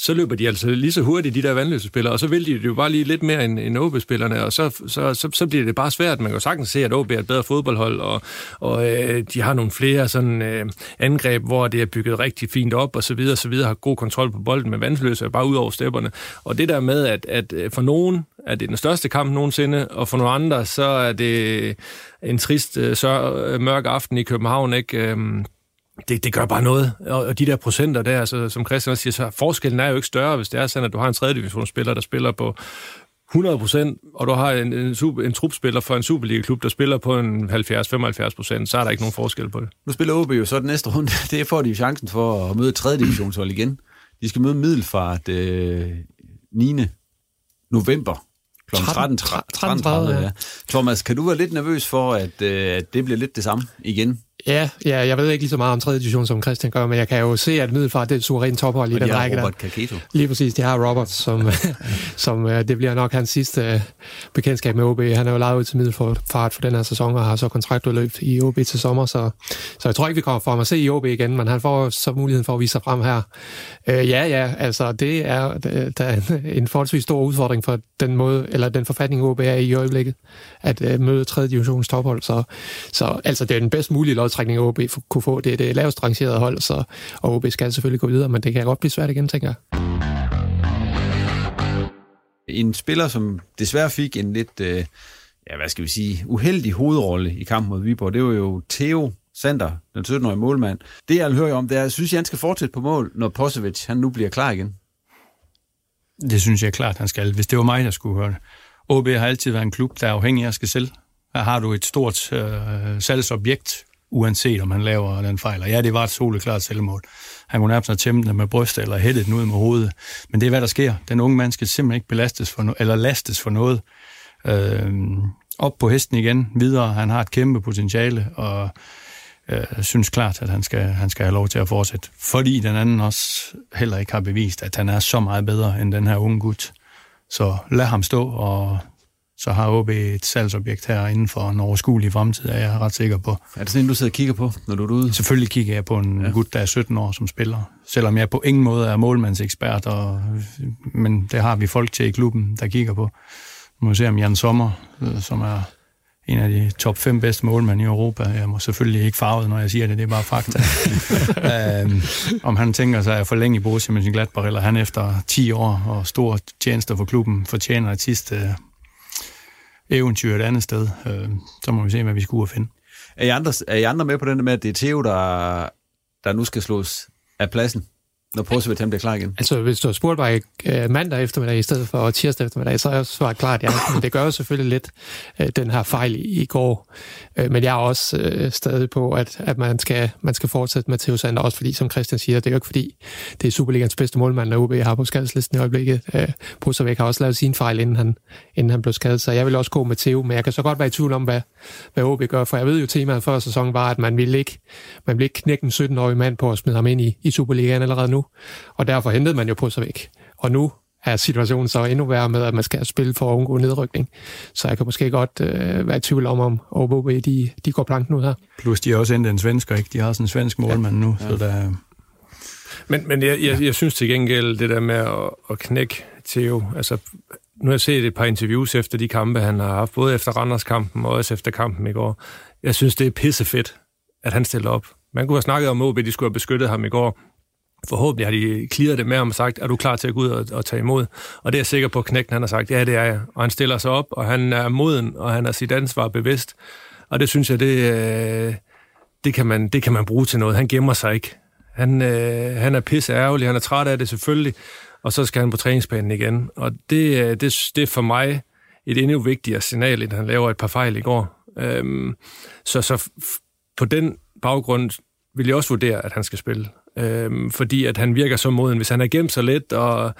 Speaker 6: så løber de altså lige så hurtigt, de der vandløse spillere, og så vil de jo bare lige lidt mere end, end OB-spillerne, og så, så, så, så bliver det bare svært. Man kan jo sagtens se, at OB er et bedre fodboldhold, og, og øh, de har nogle flere sådan øh, angreb, hvor det er bygget rigtig fint op, og så videre, og så videre, har god kontrol på bolden med vandløse, bare ud over stepperne. Og det der med, at, at øh, for nogen er det den største kamp nogensinde, og for nogle andre, så er det en trist, øh, sør, øh, mørk aften i København, ikke? Øh, det, det gør bare noget. Og de der procenter der, altså, som Christian siger, så forskellen er jo ikke større, hvis det er sådan, at du har en tredje divisionsspiller, der spiller på 100 procent, og du har en, en, super, en trupspiller for en Superliga-klub, der spiller på en 70-75 procent, så er der ikke nogen forskel på det.
Speaker 3: Nu spiller OB jo så den næste runde. Det får de jo chancen for at møde tredje divisionshold igen. De skal møde Middelfart øh, 9. november kl. 13.30. 13, 13, ja. Thomas, kan du være lidt nervøs for, at, øh, at det bliver lidt det samme igen?
Speaker 4: Ja, ja, jeg ved ikke lige så meget om 3. division, som Christian gør, men jeg kan jo se, at Middelfart det er et suverænt tophold i den række.
Speaker 3: Robert Kaketo.
Speaker 4: Lige præcis, de har Robert, som, som øh, det bliver nok hans sidste øh, bekendtskab med OB. Han er jo lejet ud til Middelfart for den her sæson, og har så kontraktudløb i OB til sommer, så, så jeg tror ikke, vi kommer for at se i OB igen, men han får så muligheden for at vise sig frem her. Øh, ja, ja, altså det er, der er en, forholdsvis stor udfordring for den måde, eller den forfatning OB er i i øjeblikket, at uh, møde 3. divisions tophold, så, så altså det er den bedst mulige lodtrækning, OB kunne få. Det er det lavest rangerede hold, så, og OB skal selvfølgelig gå videre, men det kan godt blive svært igen, tænker jeg.
Speaker 3: En spiller, som desværre fik en lidt, øh, ja, hvad skal vi sige, uheldig hovedrolle i kampen mod Viborg, det var jo Theo Sander, den 17-årige målmand. Det, jeg hører om, det er, jeg synes, han skal fortsætte på mål, når Posevic, han nu bliver klar igen.
Speaker 5: Det synes jeg klart, han skal, hvis det var mig, der skulle høre det. OB har altid været en klub, der er afhængig af skal sælge. Her har du et stort øh, salgsobjekt, uanset om han laver den fejl. Og ja, det var et soleklart selvmål. Han kunne nærmest have tæmmet den med brystet eller hættet den ud med hovedet. Men det er, hvad der sker. Den unge mand skal simpelthen ikke belastes for no- eller lastes for noget. Øh, op på hesten igen, videre. Han har et kæmpe potentiale, og øh, synes klart, at han skal, han skal have lov til at fortsætte. Fordi den anden også heller ikke har bevist, at han er så meget bedre end den her unge gut. Så lad ham stå, og så har OB et salgsobjekt her inden for en overskuelig fremtid, er jeg ret sikker på.
Speaker 3: Er det sådan du sidder og kigger på, når du er ude?
Speaker 5: Selvfølgelig kigger jeg på en ja. gut, der er 17 år som spiller. Selvom jeg på ingen måde er målmandsekspert, og, men det har vi folk til i klubben, der kigger på. Nu må se om Jan Sommer, øh, som er en af de top 5 bedste målmænd i Europa. Jeg må selvfølgelig ikke farvet, når jeg siger det, det er bare fakta. um, om han tænker sig at forlænge i Borussia Mönchengladbach, eller han efter 10 år og store tjenester for klubben fortjener et sidste eventyr et andet sted. Øh, så må vi se, hvad vi skal ud og finde.
Speaker 3: Er I, andre, er I andre med på den med, at det er Theo, der, der nu skal slås af pladsen? Når Prosovic bliver klar igen?
Speaker 4: Altså, hvis du har spurgt mig øh, mandag eftermiddag i stedet for tirsdag eftermiddag, så er jeg svaret klart, ja. Men det gør jo selvfølgelig lidt øh, den her fejl i, i går. Øh, men jeg er også uh, stadig på, at, at man, skal, man skal fortsætte med Theo Sander, også fordi, som Christian siger, det er jo ikke fordi, det er Superligans bedste målmand, når OB har på skadeslisten i øjeblikket. Uh, har også lavet sin fejl, inden han, inden han blev skadet, så jeg vil også gå med Theo, men jeg kan så godt være i tvivl om, hvad, hvad OB gør, for jeg ved jo, temaet før sæsonen var, at man ville ikke, man ville ikke knække en 17-årig mand på at smide ham ind i, i Superligaen allerede nu og derfor hentede man jo på sig væk. Og nu er situationen så endnu værre med, at man skal spille for at undgå nedrykning. Så jeg kan måske godt øh, være i tvivl om, om OB de, de går planken ud her.
Speaker 5: Plus de har også endt en svensker, ikke? De har sådan en svensk målmand ja. nu, ja. så der...
Speaker 6: Men, men jeg, jeg, jeg synes til gengæld, det der med at, at knække Theo, altså nu har jeg set et par interviews efter de kampe, han har haft, både efter Randers-kampen og også efter kampen i går. Jeg synes, det er pissefedt, at han stiller op. Man kunne have snakket om, OB de skulle have beskyttet ham i går. Forhåbentlig har de clearet det med ham og sagt, er du klar til at gå ud og, og tage imod? Og det er jeg sikker på, at Knækken han har sagt, ja, det er jeg. Og han stiller sig op, og han er moden, og han er sit ansvar bevidst. Og det synes jeg, det, øh, det, kan, man, det kan man bruge til noget. Han gemmer sig ikke. Han, øh, han er pisse ærgerlig, han er træt af det selvfølgelig, og så skal han på træningsbanen igen. Og det, øh, det, det er for mig et endnu vigtigere signal, end han laver et par fejl i går. Øhm, så, så på den baggrund vil jeg også vurdere, at han skal spille øh, fordi at han virker så moden. Hvis han har gemt sig lidt, og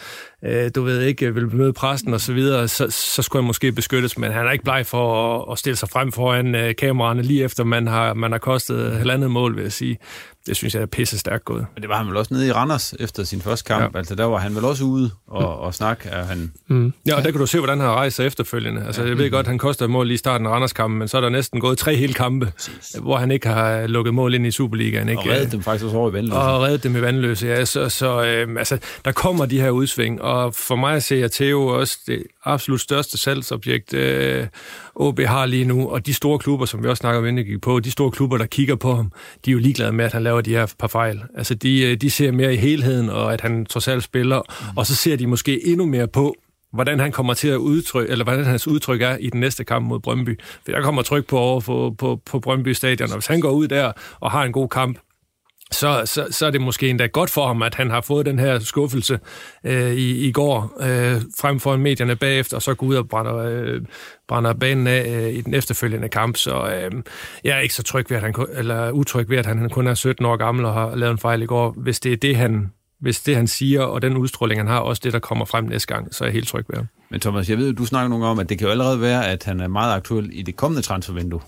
Speaker 6: øh, du ved ikke, øh, vil møde præsten og så videre, så, så skulle han måske beskyttes, men han er ikke bleg for at, at stille sig frem foran øh, kameraerne, lige efter man har, man har kostet halvandet mål, vil jeg sige det synes jeg er pisse stærkt gået.
Speaker 3: Men det var han vel også nede i Randers efter sin første kamp. Ja. Altså der var han vel også ude og, og snakke. Er han...
Speaker 6: Mm. Ja, og der kan du se, hvordan han rejser efterfølgende. Altså, jeg ved mm. godt, han koster et mål lige i starten af Randers-kampen, men så er der næsten gået tre hele kampe, Præcis. hvor han ikke har lukket mål ind i Superligaen. Ikke?
Speaker 3: Og reddet dem faktisk også over i vandløse.
Speaker 6: Og reddet dem i vandløse, ja. Så, så øh, altså, der kommer de her udsving, og for mig ser jeg Theo også det absolut største salgsobjekt, øh, OB har lige nu, og de store klubber, som vi også snakker om, på, de store klubber, der kigger på ham, de er jo ligeglade med, at han laver de her par fejl. Altså, de, øh, de ser mere i helheden, og at han trods alt spiller, mm. og så ser de måske endnu mere på, hvordan han kommer til at udtrykke, eller hvordan hans udtryk er i den næste kamp mod Brøndby. For der kommer tryk på over på, på, på Brøndby Stadion, og hvis han går ud der og har en god kamp, så, så, så er det måske endda godt for ham, at han har fået den her skuffelse øh, i, i går, øh, frem for medierne bagefter, og så går ud og brænder, øh, brænder banen af øh, i den efterfølgende kamp. Så øh, jeg er ikke så tryg ved, at han, eller utryg ved, at han, han kun er 17 år gammel og har lavet en fejl i går. Hvis det er det, han, hvis det, han siger, og den udstråling, han har, også det, der kommer frem næste gang, så er jeg helt tryg ved ham.
Speaker 3: Men Thomas, jeg ved, du snakker nogle om, at det kan jo allerede være, at han er meget aktuel i det kommende transfervindue.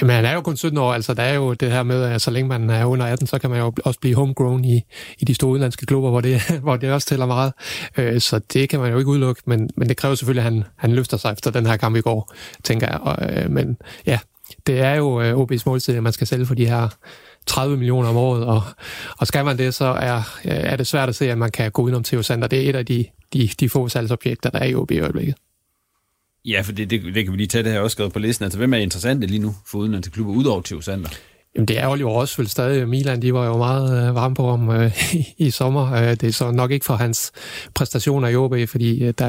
Speaker 4: Jamen, han er jo kun 17 år. Altså, der er jo det her med, at så længe man er under 18, så kan man jo også blive homegrown i, i de store udenlandske klubber, hvor det, hvor det også tæller meget. Øh, så det kan man jo ikke udelukke, men, men det kræver selvfølgelig, at han, han løfter sig efter den her kamp i går, tænker jeg. Og, øh, men ja, det er jo øh, OB's målsætning, at man skal sælge for de her 30 millioner om året, og, og skal man det, så er, øh, er det svært at se, at man kan gå udenom Theo Sander. Det er et af de, de, de få salgsobjekter, der er i OB i øjeblikket.
Speaker 3: Ja, for det, det, det kan vi lige tage, det her også skrevet på listen. Altså, hvem er interessant lige nu for udenlandske klubber, udover Theo Sander?
Speaker 4: Jamen, det er Oliver Rosfeldt stadig. Milan, de var jo meget øh, varme på ham øh, i, i sommer. Øh, det er så nok ikke for hans præstationer i OB, fordi øh, der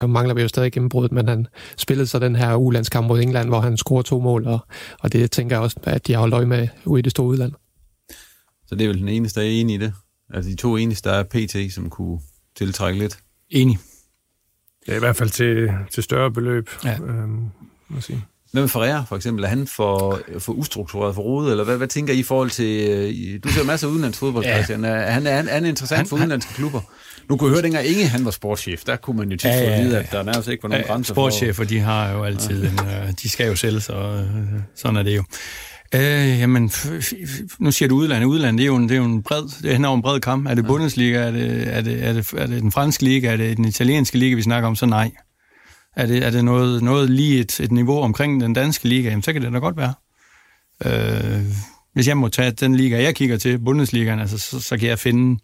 Speaker 4: Han mangler vi jo stadig gennembruddet, men han spillede så den her ulandskamp mod England, hvor han scorede to mål, og, og det tænker jeg også, at de har holdt øje med ude i det store udland.
Speaker 3: Så det er vel den eneste, der er enig i det? Altså de to eneste, der er PT, som kunne tiltrække lidt?
Speaker 5: Enig.
Speaker 6: Det er i hvert fald til, til større beløb, ja. øhm, må sige.
Speaker 3: Hvad med Ferreira, for eksempel? Er han for, for ustruktureret for rodet, eller hvad, hvad tænker I i forhold til... Øh, du ser masser af udenlandsk fodbold, ja. Christian. Er han, er, han, er han interessant han, for udenlandske klubber? Nu kunne jeg høre, dengang Inge han var sportschef, der kunne man jo tit ja, ja, ja. få at vide, at der nærmest ikke var nogen ja, grænser
Speaker 5: Sportschefer, for... de har jo altid en, øh, de skal jo selv, så sådan er det jo. Øh, jamen, nu siger du udlandet. Udlandet, det er jo en, det er jo en bred, det er en bred kamp. Er det Bundesliga? Er det, er, det, er, det, er det den franske liga? Er det den italienske liga, vi snakker om? Så nej. Er det, er det noget, noget lige et, et niveau omkring den danske liga? Jamen, så kan det da godt være. Øh, hvis jeg må tage den liga, jeg kigger til, Bundesligaen, altså, så, så kan jeg finde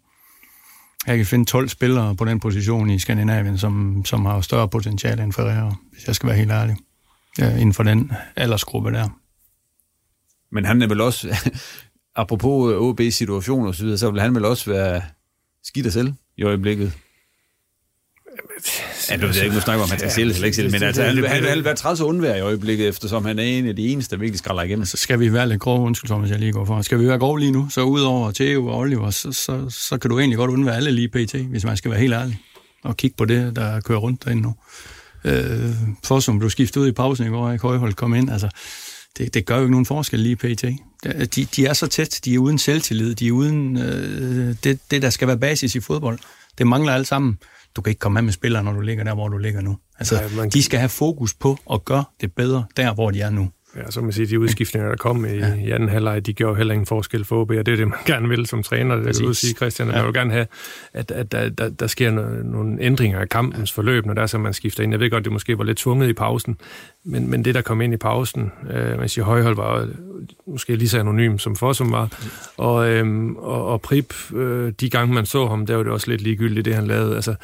Speaker 5: jeg kan finde 12 spillere på den position i Skandinavien, som, som har større potentiale end Ferreira, hvis jeg skal være helt ærlig, ja, inden for den aldersgruppe der.
Speaker 3: Men han er vel også, apropos OB's situation og så videre, så vil han vel også være skidt af selv i øjeblikket. Ja, du ved ikke, nu snakker om, at han skal sælges eller ikke sælges, men altså, han, han, han vil være træls og undvære i øjeblikket, eftersom han er en af de eneste, der virkelig skralder igennem.
Speaker 5: Så skal vi være lidt grove, undskyld Thomas, jeg lige går for. Skal vi være grove lige nu, så udover Theo og Oliver, så, så, så kan du egentlig godt undvære alle lige pt, hvis man skal være helt ærlig, og kigge på det, der kører rundt derinde nu. Øh, for som du skiftede ud i pausen i går, ikke Højhold kom ind, altså, det, det gør jo ikke nogen forskel lige pt. De, de er så tæt, de er uden selvtillid, de er uden øh, det, det, der skal være basis i fodbold. Det mangler alt sammen du kan ikke komme af med spillere, når du ligger der, hvor du ligger nu. Altså, ja, man... de skal have fokus på at gøre det bedre der, hvor de er nu.
Speaker 6: Ja, så man siger, de udskiftninger, der kom i, ja. i anden halvleg, de gjorde heller ingen forskel for OB, og det er det, man gerne vil som træner. Det vil sige, Christian, ja. jeg vil gerne have, at, at der, der, der sker nogle ændringer af kampens forløb, når der er så, man skifter ind. Jeg ved godt, det måske var lidt tvunget i pausen, men, men det, der kom ind i pausen, øh, man siger, Højhold var måske lige så anonym som Fossum var, og, øh, og, og Prip, øh, de gange man så ham, der var det også lidt ligegyldigt, det han lavede. Altså,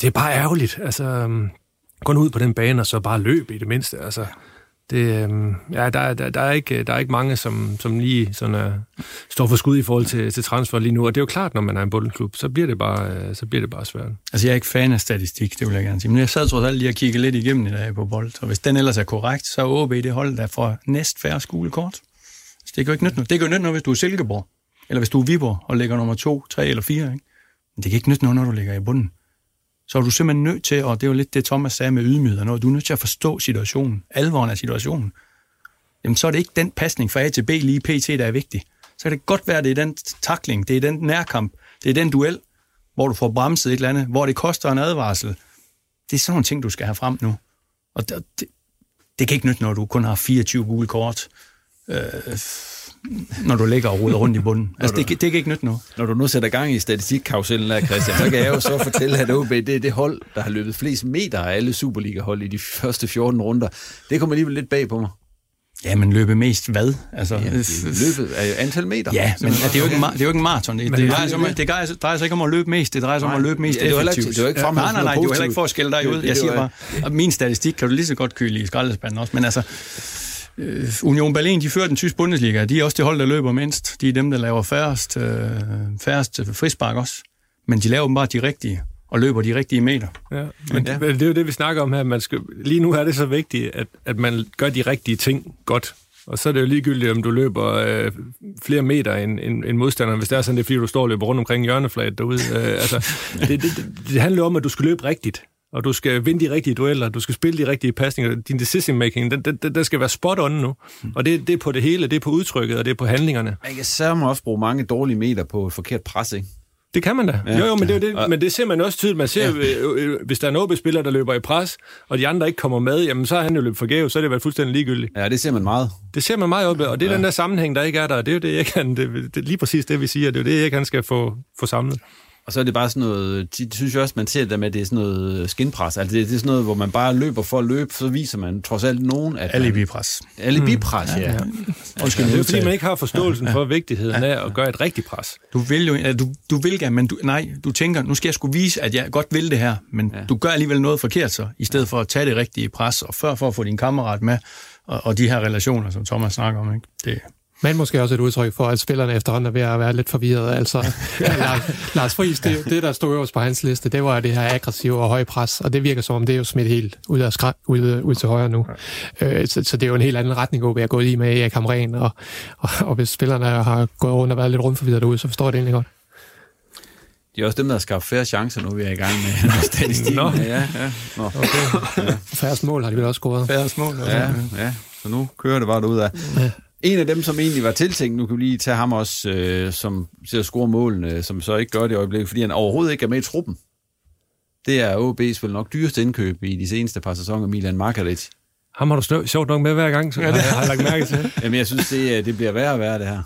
Speaker 6: det er bare ærgerligt. Altså, øh, gå ud på den bane, og så bare løb i det mindste. Altså, det, øhm, ja, der, der, der, er ikke, der er ikke mange, som, som lige sådan, uh, står for skud i forhold til, til transfer lige nu. Og det er jo klart, når man er en bundklub, så bliver det bare, uh, så bliver det bare svært.
Speaker 5: Altså, jeg er ikke fan af statistik, det vil jeg gerne sige. Men jeg sad trods alt lige og kiggede lidt igennem i dag på bold. Og hvis den ellers er korrekt, så er OB det hold, der får næst færre skolekort. Så altså, det kan jo ikke nytte noget. Det kan jo nytte noget, hvis du er Silkeborg. Eller hvis du er Viborg og ligger nummer to, tre eller fire. Ikke? Men det kan ikke nytte noget, når du ligger i bunden så er du simpelthen nødt til, og det er jo lidt det, Thomas sagde med ydmyghed, når du er nødt til at forstå situationen, alvoren af situationen. Jamen, så er det ikke den pasning fra A til B lige pt, der er vigtig. Så kan det godt være, at det er den takling, det er den nærkamp, det er den duel, hvor du får bremset et eller andet, hvor det koster en advarsel. Det er sådan nogle ting, du skal have frem nu. Og det, det, det kan ikke nytte, når du kun har 24 gule kort. Øh, når du ligger og ruder rundt i bunden. Altså, du, det, det kan ikke nytte noget.
Speaker 3: Når du nu sætter gang i statistikkarusellen der, Christian, så kan jeg jo så fortælle, at OB det er det hold, der har løbet flest meter af alle Superliga-hold i de første 14 runder. Det kommer alligevel lidt bag på mig.
Speaker 5: Ja, men løbe mest hvad? Altså, ja,
Speaker 3: løbet er antal meter.
Speaker 5: Ja, men det er jo ikke, det er jo ikke en maraton. Det, det, drejer sig om, det drejer sig ikke om at løbe mest, det drejer sig om at løbe mest
Speaker 3: ja,
Speaker 5: effektivt.
Speaker 3: Det er jo ikke, det er
Speaker 5: nej, nej, nej, det er jo heller ikke for at skælde dig ud. Jeg siger bare, min statistik kan du lige så godt køle i skraldespanden også, men altså, Øh, Union Berlin, de fører den tyske Bundesliga. De er også det hold, der løber mindst. De er dem, der laver færrest, øh, færrest frispark også. Men de laver bare de rigtige og løber de rigtige meter.
Speaker 6: Ja, men ja. det er jo det, vi snakker om her. Man skal, lige nu er det så vigtigt, at, at man gør de rigtige ting godt. Og så er det jo ligegyldigt, om du løber øh, flere meter end, end, end modstanderen, hvis det er sådan, det er fordi, du står og løber rundt omkring hjørneflaget derude. Øh, altså, det, det, det handler om, at du skal løbe rigtigt og du skal vinde de rigtige dueller, du skal spille de rigtige pasninger, din decision making, den, den, den skal være spot on nu. Mm. Og det, det er på det hele, det er på udtrykket, og det er på handlingerne.
Speaker 3: Man kan sørge også bruge mange dårlige meter på et forkert pres, ikke?
Speaker 6: Det kan man da. Ja. Jo, jo, men det, det, men det ser man også tydeligt. Man ser, ja. Øh, øh, hvis der er en OB-spiller, der løber i pres, og de andre ikke kommer med, jamen så er han jo løbet forgæves, så er det været fuldstændig ligegyldigt.
Speaker 3: Ja, det ser man meget.
Speaker 6: Det ser man meget op, og det er ja. den der sammenhæng, der ikke er der. Det er jo det, jeg kan, det, det lige præcis det, vi siger. Det er jo det, jeg kan skal få, få samlet.
Speaker 3: Og så er det bare sådan noget, de synes jo også, man ser det med, at det er sådan noget skinpres. Altså det, det er sådan noget, hvor man bare løber for at løbe, så viser man trods alt nogen, at...
Speaker 5: Alibi-pres.
Speaker 3: Alibi-pres, mm. ja. ja.
Speaker 6: ja. Undskyld, det er fordi, man ikke har forståelsen for vigtigheden af at gøre et rigtigt pres.
Speaker 5: Du vil jo, du, du vil gerne, men du, nej, du tænker, nu skal jeg skulle vise, at jeg godt vil det her, men ja. du gør alligevel noget forkert så, i stedet for at tage det rigtige pres, og før for at få din kammerat med, og, og de her relationer, som Thomas snakker om, ikke? Det,
Speaker 4: men måske også et udtryk for, at spillerne efterhånden er ved at være lidt forvirret. Altså, Lars Friis, det, det, der stod øverst på hans liste, det var det her aggressive og høje pres, og det virker som om, det er jo smidt helt ud, af skræ, ud, ud til højre nu. Øh, så, så, det er jo en helt anden retning, at være gået i med Erik Hamren, og, og, og hvis spillerne har gået rundt og været lidt rundt forvirret derude, så forstår jeg det egentlig godt.
Speaker 3: Det er også dem, der har skabt færre chancer nu, vi er i gang med statistikken. Nå. Ja, ja. Nå.
Speaker 4: Okay. Ja. Færre mål har de vel også scoret.
Speaker 5: Færre mål.
Speaker 3: Ja, ja. Så nu kører det bare ud af. Ja. En af dem, som egentlig var tiltænkt, nu kan vi lige tage ham også, øh, som ser at score målene, som så ikke gør det i øjeblikket, fordi han overhovedet ikke er med i truppen. Det er OB's vel nok dyreste indkøb i de seneste par sæsoner, Milan Markaric.
Speaker 6: Ham har du snø, sjovt nok med hver gang, så ja, det har jeg lagt mærke til.
Speaker 3: Jamen, jeg synes, det, det bliver værre og værre, det her.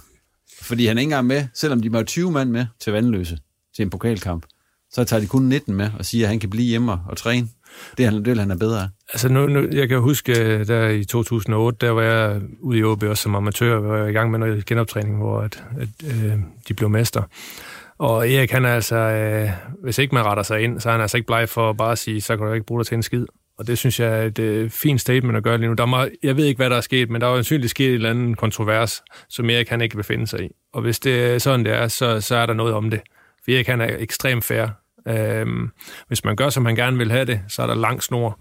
Speaker 3: Fordi han er ikke engang med, selvom de var 20 mand med til Vandløse, til en pokalkamp, så tager de kun 19 med og siger, at han kan blive hjemme og træne. Det, han, det vil han er bedre af.
Speaker 6: Altså, nu, nu, jeg kan huske, øh, der i 2008, der var jeg ude i OB også som amatør, var jeg i gang med noget genoptræning, hvor at, at, øh, de blev mester. Og Erik, han er altså, øh, hvis ikke man retter sig ind, så er han altså ikke bleg for at bare sige, så kan du ikke bruge dig til en skid. Og det synes jeg er et øh, fint statement at gøre lige nu. Der må, jeg ved ikke, hvad der er sket, men der er jo ansynligt sket en eller anden kontrovers, som Erik han ikke befinde sig i. Og hvis det er sådan, det er, så, så er der noget om det. For Erik han er ekstremt fair. Øhm, hvis man gør, som man gerne vil have det, så er der lang snor.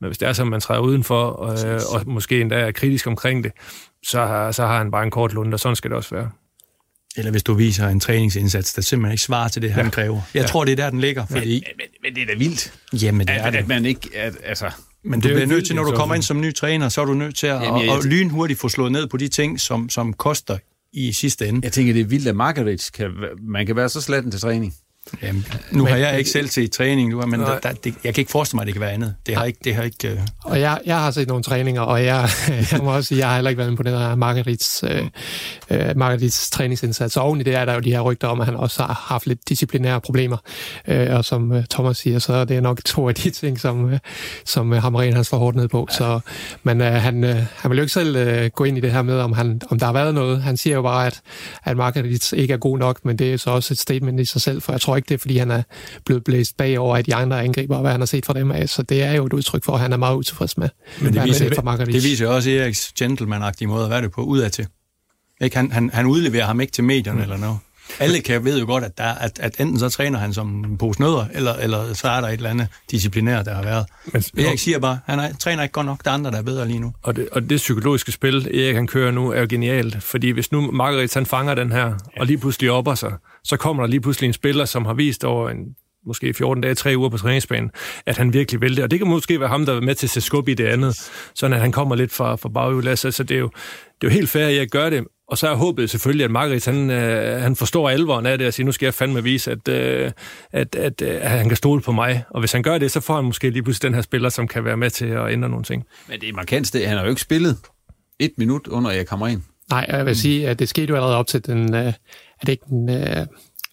Speaker 6: Men hvis det er, som man træder udenfor, øh, og måske endda er kritisk omkring det, så har, så har han bare en kort lunde, og sådan skal det også være.
Speaker 5: Eller hvis du viser en træningsindsats, der simpelthen ikke svarer til det, han ja. kræver. Jeg ja. tror, det er der, den ligger. Fordi...
Speaker 3: Men, men, men det er da vildt.
Speaker 5: Jamen, det
Speaker 3: at,
Speaker 5: er det.
Speaker 3: At man ikke... At, altså,
Speaker 5: men du bliver nødt til, når du kommer ind som ny træner, så er du nødt til at, Jamen, jeg, at, at lynhurtigt få slået ned på de ting, som, som koster i sidste ende.
Speaker 3: Jeg tænker, det er vildt, at Margaret kan, man kan være så slatten til træning.
Speaker 5: Jamen, nu men, har jeg ikke selv set træning, nu, men der, der, det, jeg kan ikke forestille mig, at det kan være andet. Det har ikke... Det har ikke uh...
Speaker 4: Og jeg, jeg har set nogle træninger, og jeg, jeg må også sige, jeg har heller ikke været med på den her Margarits, øh, øh, Margarits træningsindsats. Og oven i det er der jo de her rygter om, at han også har haft lidt disciplinære problemer. Øh, og som uh, Thomas siger, så er det nok to af de ting, som, uh, som uh, Hamren han slår hårdt ned på. Ja. Så, men uh, han, uh, han vil jo ikke selv uh, gå ind i det her med, om, han, om der har været noget. Han siger jo bare, at, at Margarits ikke er god nok, men det er så også et statement i sig selv, for jeg tror ikke, det er, fordi han er blevet blæst bagover af de andre angriber, og hvad han har set fra dem af. Så det er jo et udtryk for, at han er meget utilfreds med.
Speaker 5: Men det viser, det, det viser også Eriks gentleman-agtige måde at være det på udad til. Ikke? Han, han, han udleverer ham ikke til medierne mm. eller noget. Alle kan ved jo godt, at, der, at, at enten så træner han som en pose nødder, eller, eller så er der et eller andet disciplinært, der har været. Men, Erik siger bare, han er, træner ikke godt nok, der er andre, der er bedre lige nu.
Speaker 6: Og det, og det psykologiske spil, Erik han kører nu, er jo genialt. Fordi hvis nu Margaret han fanger den her, og lige pludselig opper sig, så kommer der lige pludselig en spiller, som har vist over en måske 14 dage, 3 uger på træningsbanen, at han virkelig vil det. Og det kan måske være ham, der er med til at sætte skub i det andet, sådan at han kommer lidt fra, fra baghjulet. Så, så det, er jo, det er jo helt fair, at jeg gør det, og så er håbet selvfølgelig, at Margrit han, øh, han forstår alvoren af det og siger, nu skal jeg fandme vise, at, øh, at, at, øh, at han kan stole på mig. Og hvis han gør det, så får han måske lige pludselig den her spiller, som kan være med til at ændre nogle ting.
Speaker 3: Men det er markant sted. Han har jo ikke spillet et minut under Erik Hamren.
Speaker 4: Nej, jeg vil sige, at det skete jo allerede op til den... Øh, er det ikke den... Øh,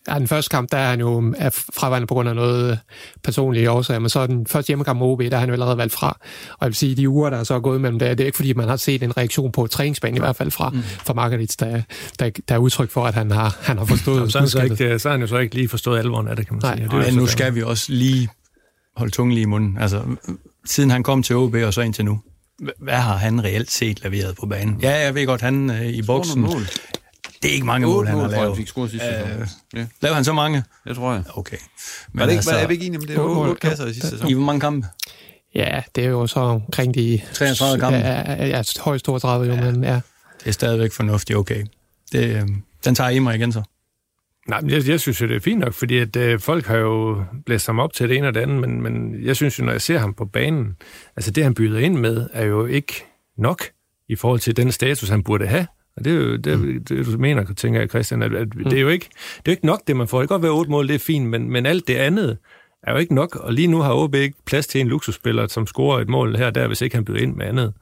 Speaker 4: Ja, den første kamp, der er han jo er fraværende på grund af noget personlige årsager, men så den første hjemmekamp mod OB, der er han jo allerede valgt fra. Og jeg vil sige, de uger, der er så gået mellem det, det er ikke fordi, man har set en reaktion på træningsbanen, i hvert fald fra, mm. fra Margaritz, der, der, der er udtryk for, at han har, han har forstået. Jamen,
Speaker 6: så, han så, ikke, så har han jo så ikke lige forstået alvoren af det, kan man Nej. sige.
Speaker 5: Det men nu skal vi også lige holde tungen lige i munden. Altså, siden han kom til OB og så indtil nu, hvad har han reelt set leveret på banen? Ja, jeg ved godt, han øh, i boksen... Det er ikke mange mål, han har lavet. Han fik scoret sidste øh, ja. Lavede han så mange?
Speaker 3: Det tror jeg.
Speaker 5: Okay.
Speaker 3: Men var det ikke, altså, var jeg ikke enig om det? 8 mål kasser i sidste sæson.
Speaker 5: I hvor mange kampe?
Speaker 4: Ja, det er jo så omkring de...
Speaker 5: 33 kampe?
Speaker 4: Ja, ja, højst 32 jo, ja. men ja.
Speaker 5: Det er stadigvæk fornuftigt, okay. Det, øh, den tager I mig igen så.
Speaker 6: Nej, men jeg, jeg synes jo, det er fint nok, fordi at, øh, folk har jo blæst ham op til det ene og det andet, men, men jeg synes jo, når jeg ser ham på banen, altså det, han byder ind med, er jo ikke nok i forhold til den status, han burde have. Og det er jo det, mm. det du mener, tænker jeg, Christian, at, at mm. det er jo ikke, det er ikke nok, det man får. Det kan godt være otte mål, det er fint, men, men alt det andet er jo ikke nok. Og lige nu har OB ikke plads til en luksusspiller, som scorer et mål her og der, hvis ikke han byder ind med andet.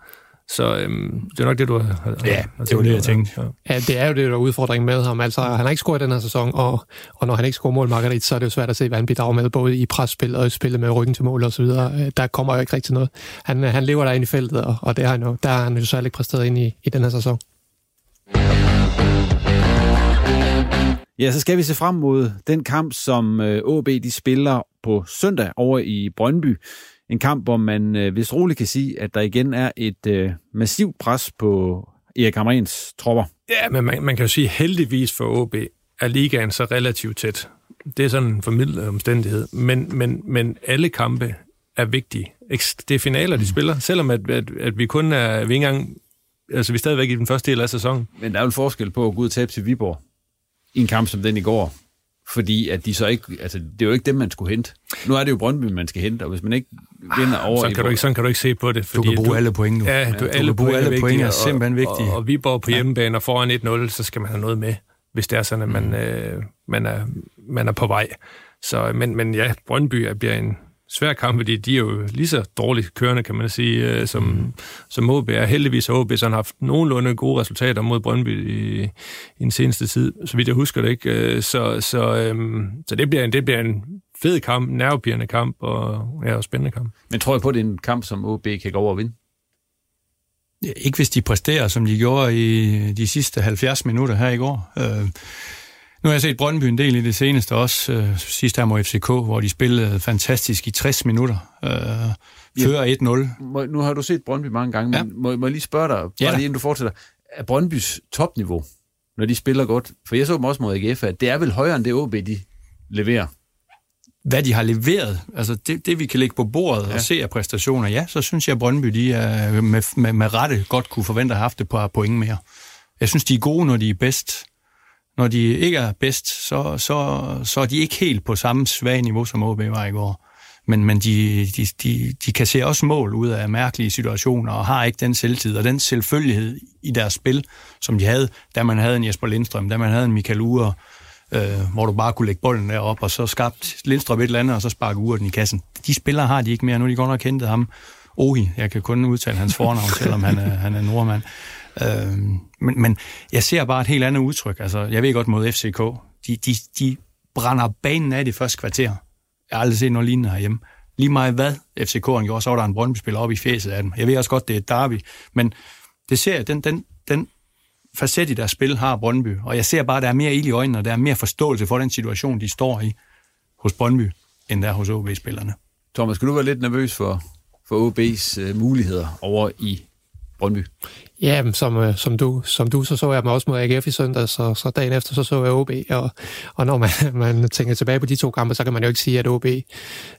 Speaker 6: Så øhm, det er nok det, du har, har
Speaker 5: Ja, har det var det, jeg tænkte. Ja.
Speaker 4: ja, det er jo det, der er udfordringen med ham. Altså, han har ikke scoret den her sæson, og, og når han ikke scorer mål, Margaret, så er det jo svært at se, hvad han bidrager med, både i presspil og i spillet med ryggen til mål og så videre. Øh, der kommer jo ikke rigtig noget. Han, han lever der ind i feltet, og, og det har han jo, der har han jo særligt ikke præsteret ind i, i den her sæson.
Speaker 3: Ja, så skal vi se frem mod den kamp, som AB øh, de spiller på søndag over i Brøndby. En kamp, hvor man øh, vist roligt kan sige, at der igen er et øh, massivt pres på Erik Hamrens tropper.
Speaker 6: Ja, men man, man kan jo sige, heldigvis for AB er ligaen så relativt tæt. Det er sådan en formidlet omstændighed. Men, men, men alle kampe er vigtige. Det er finaler, de mm. spiller. Selvom at, at, at vi kun er, vi ikke engang altså vi er stadigvæk i den første del af sæsonen.
Speaker 3: Men der er jo en forskel på at gå ud og tabe til Viborg i en kamp som den i går. Fordi at de så ikke, altså det er jo ikke dem, man skulle hente. Nu er det jo Brøndby, man skal hente, og hvis man ikke vinder over...
Speaker 6: Sådan kan, du ikke, sådan kan du ikke se på det.
Speaker 5: Fordi du kan bruge du, alle point nu.
Speaker 6: Ja, du,
Speaker 5: ja,
Speaker 6: alle,
Speaker 5: du bruge alle point er simpelthen vigtige.
Speaker 6: Og, og Viborg på hjemmebane og foran 1-0, så skal man have noget med, hvis det er sådan, at man, mm. øh, man, er, man er på vej. Så, men, men ja, Brøndby bliver en, svær kamp, fordi de er jo lige så dårligt kørende, kan man sige, øh, som, mm. som OB er. Heldigvis har OB sådan haft nogenlunde gode resultater mod Brøndby i, i den seneste tid, så vidt jeg husker det ikke. Øh, så, så, øhm, så det, bliver en, det bliver en fed kamp, nervepirrende kamp og, ja, og spændende kamp.
Speaker 3: Men tror jeg på, at det er en kamp, som OB kan gå over og vinde?
Speaker 5: Ja, ikke hvis de præsterer, som de gjorde i de sidste 70 minutter her i går. Øh, nu har jeg set Brøndby en del i det seneste også, øh, sidst her mod FCK, hvor de spillede fantastisk i 60 minutter. Øh, fører
Speaker 3: 1-0. Nu har du set Brøndby mange gange, men ja. må, må jeg lige spørge dig, bare ja, lige inden du fortsætter, er Brøndbys topniveau, når de spiller godt, for jeg så dem også mod AGF, at det er vel højere end det OB, de leverer?
Speaker 5: hvad de har leveret, altså det, det vi kan lægge på bordet ja. og se af præstationer, ja, så synes jeg, at Brøndby de er med, med, med rette godt kunne forvente at have haft det på point mere. Jeg synes, de er gode, når de er bedst. Når de ikke er bedst, så, så, så er de ikke helt på samme svage niveau, som OB var i går. Men, men de, de, de, de kan se også mål ud af mærkelige situationer, og har ikke den selvtid og den selvfølgelighed i deres spil, som de havde, da man havde en Jesper Lindstrøm, da man havde en Michael Ure, øh, hvor du bare kunne lægge bolden derop, og så skabt Lindstrøm et eller andet, og så sparke uret i kassen. De spillere har de ikke mere. Nu er de godt nok kendt ham. Ohi, jeg kan kun udtale hans fornavn, selvom han er, han er nordmand. Øh, men, men jeg ser bare et helt andet udtryk. Altså, jeg ved godt mod FCK. De, de, de brænder banen af det første kvarter. Jeg har aldrig set noget lignende herhjemme. Lige meget hvad FCK'eren gjorde, så var der en Brøndby-spiller op i fjeset af dem. Jeg ved også godt, det er et derby, men det ser jeg, den, den, den facet i deres spil har Brøndby, og jeg ser bare, at der er mere ild i øjnene, og der er mere forståelse for den situation, de står i hos Brøndby, end der hos OB-spillerne.
Speaker 3: Thomas, skal du være lidt nervøs for, for OB's uh, øh, muligheder over i Brøndby?
Speaker 4: Ja, som, øh, som, du, som du, så så jeg mig også mod AGF i søndag, så, så dagen efter så så jeg OB, og, og når man, man tænker tilbage på de to kampe, så kan man jo ikke sige, at OB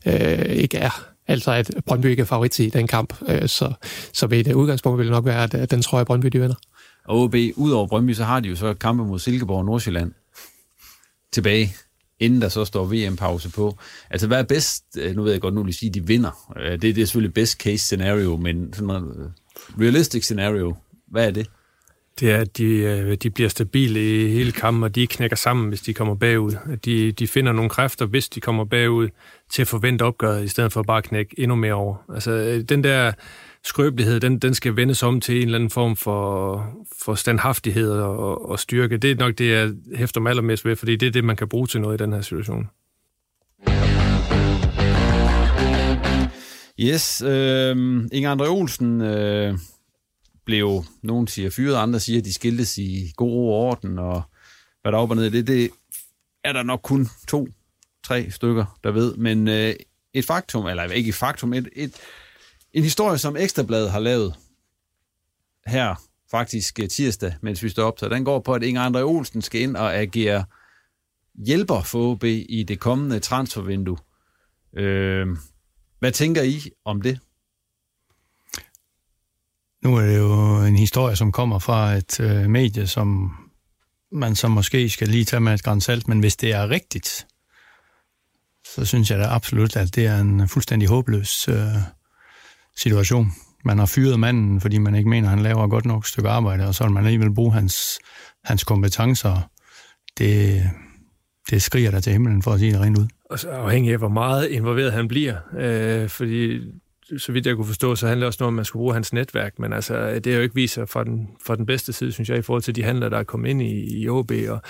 Speaker 4: øh, ikke er Altså at Brøndby ikke er favorit i den kamp. Øh, så, så ved det udgangspunkt vil det nok være, at den tror jeg, Brøndby de vinder.
Speaker 3: Og OB, ud over Brøndby, så har de jo så kampe mod Silkeborg og Nordsjælland tilbage, inden der så står VM-pause på. Altså, hvad er bedst? Øh, nu ved jeg godt, nu vil sige, at de vinder. Øh, det, det er selvfølgelig best case scenario, men sådan noget realistic scenario, hvad er det?
Speaker 6: Det er, at de, de bliver stabile i hele kampen, og de knækker sammen, hvis de kommer bagud. De, de finder nogle kræfter, hvis de kommer bagud, til at forvente opgøret, i stedet for bare at knække endnu mere over. Altså, den der skrøbelighed, den, den skal vendes om til en eller anden form for, for standhaftighed og, og styrke. Det er nok det, jeg hæfter mig allermest ved, fordi det er det, man kan bruge til noget i den her situation.
Speaker 3: Yes, øh, Inger André Olsen øh, blev, nogen siger fyret, andre siger, at de skiltes i god ro og orden, og hvad der er op og ned det, det er der nok kun to, tre stykker, der ved. Men øh, et faktum, eller ikke et faktum, et, et, en historie, som Ekstrabladet har lavet her faktisk øh, tirsdag, mens vi står op, så den går på, at Inger Andre Olsen skal ind og agere hjælper for OB i det kommende transfervindue. Øh, hvad tænker I om det?
Speaker 5: Nu er det jo en historie, som kommer fra et øh, medie, som man så måske skal lige tage med et grænsalt, men hvis det er rigtigt, så synes jeg da absolut, at det er en fuldstændig håbløs øh, situation. Man har fyret manden, fordi man ikke mener, at han laver et godt nok stykke arbejde, og så vil man alligevel bruge hans, hans kompetencer. Det, det skriger der til himlen, for at sige det rent ud.
Speaker 6: Og så afhængig af, hvor meget involveret han bliver. Øh, fordi så vidt jeg kunne forstå, så handler det også noget om, at man skulle bruge hans netværk, men altså, det er jo ikke viser fra den, fra den bedste side, synes jeg, i forhold til de handler, der er kommet ind i, i OB, og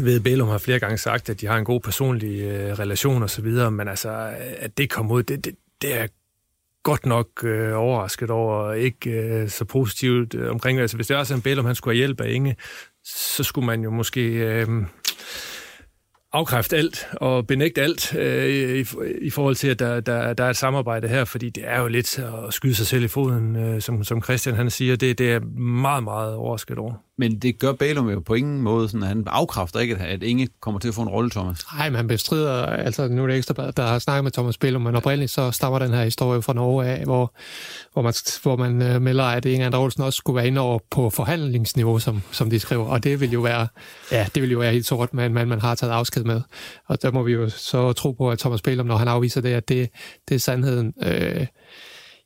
Speaker 6: ved, Bælum har flere gange sagt, at de har en god personlig øh, relation og så videre, men altså, at det kom ud, det, det, det er godt nok øh, overrasket over, ikke øh, så positivt øh, omkring. Altså, hvis det var sådan, Bælum han skulle have hjælp af Inge, så skulle man jo måske øh, afkræfte alt og benægte alt øh, i, i forhold til, at der, der, der er et samarbejde her, fordi det er jo lidt at skyde sig selv i foden, øh, som, som Christian han siger. Det, det er meget, meget overrasket over.
Speaker 3: Men det gør Balum jo på ingen måde, sådan, at han afkræfter ikke, at Inge kommer til at få en rolle, Thomas.
Speaker 4: Nej, men han bestrider, altså nu er det ekstra der har snakket med Thomas Balum, men oprindeligt så stammer den her historie fra Norge af, hvor, hvor man, hvor man øh, melder, at Inge Androlsen også skulle være inde over på forhandlingsniveau, som, som de skriver, og det vil jo være, ja, det vil jo være helt sort med en mand, man har taget afsked med. Og der må vi jo så tro på, at Thomas Balum, når han afviser det, at det, det er sandheden. Øh,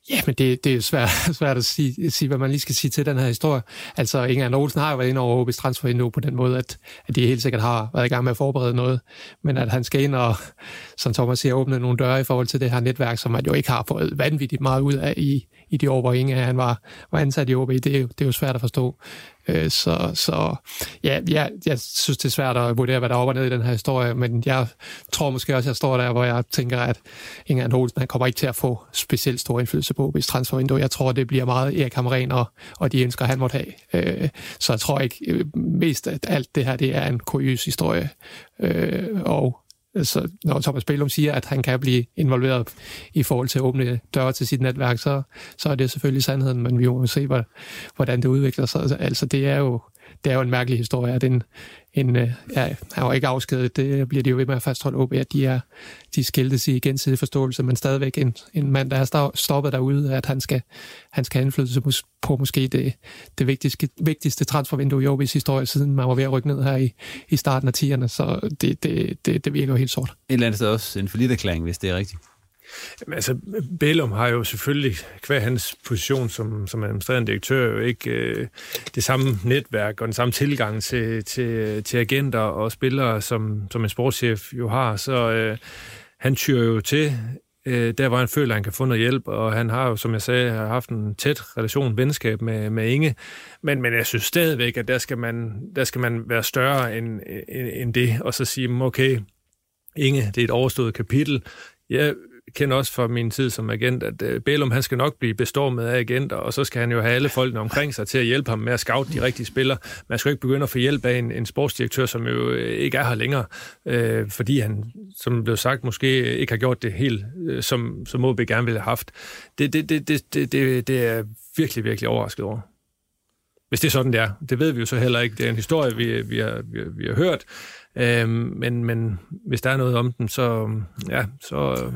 Speaker 4: Ja, men det, det er svært, svært at sige, sige, hvad man lige skal sige til den her historie. Altså, Inger Olsen har jo været inde over OB's transfervindue på den måde, at, at de helt sikkert har været i gang med at forberede noget, men at han skal ind og, som Thomas siger, åbne nogle døre i forhold til det her netværk, som man jo ikke har fået vanvittigt meget ud af i, i de år, hvor Inge han var, var ansat i OB. Det det er jo svært at forstå. Øh, så, så ja, jeg, jeg synes, det er svært at vurdere, hvad der er op og ned i den her historie, men jeg tror måske også, at jeg står der, hvor jeg tænker, at Inger Olsen han kommer ikke til at få specielt stor indflydelse på OB's transfervindue. Jeg tror, det bliver meget Erik Hamren og, og de ønsker, han måtte have. Øh, så jeg tror ikke øh, mest, at alt det her det er en kuriøs historie. Øh, og så når Thomas Bellum siger, at han kan blive involveret i forhold til at åbne døre til sit netværk, så, så er det selvfølgelig sandheden, men vi må se, hvordan det udvikler sig. Altså, det er jo, det er jo en mærkelig historie, at en, en, øh, ja, han var ikke afskedet, det bliver de jo ved med at fastholde OB, at de, er, de skiltes i gensidig forståelse, men stadigvæk en, en mand, der er stoppet derude, at han skal, han skal have indflydelse på, på måske det, det vigtigste, vigtigste transfervindue i OB's historie, siden man var ved at rykke ned her i, i starten af 10'erne, så det, det, det, det virker jo helt sort. Et
Speaker 3: eller andet sted også en forlitterklæring, hvis det er rigtigt.
Speaker 6: Jamen, altså, Bellum har jo selvfølgelig, hver hans position som, som administrerende direktør, jo ikke øh, det samme netværk og den samme tilgang til, til, til agenter og spillere, som, som en sportschef jo har. Så øh, han tyrer jo til øh, der, hvor han føler, at han kan få noget hjælp, og han har jo, som jeg sagde, haft en tæt relation, venskab med, med Inge. Men, men jeg synes stadigvæk, at der skal man, der skal man være større end, end, end det, og så sige, okay, Inge, det er et overstået kapitel. Jeg kender også fra min tid som agent, at uh, Bælum, han skal nok blive bestormet af agenter, og så skal han jo have alle folkene omkring sig til at hjælpe ham med at scout de rigtige spillere. Man skal ikke begynde at få hjælp af en, en sportsdirektør, som jo øh, ikke er her længere, øh, fordi han, som blev sagt, måske ikke har gjort det helt, øh, som, som OB gerne ville have haft. Det, det, det, det, det, det, det er virkelig, virkelig overrasket over. Hvis det er sådan, det er. Det ved vi jo så heller ikke. Det er en historie, vi, vi, har, vi, vi har hørt. Uh, men, men hvis der er noget om den, så, ja, så,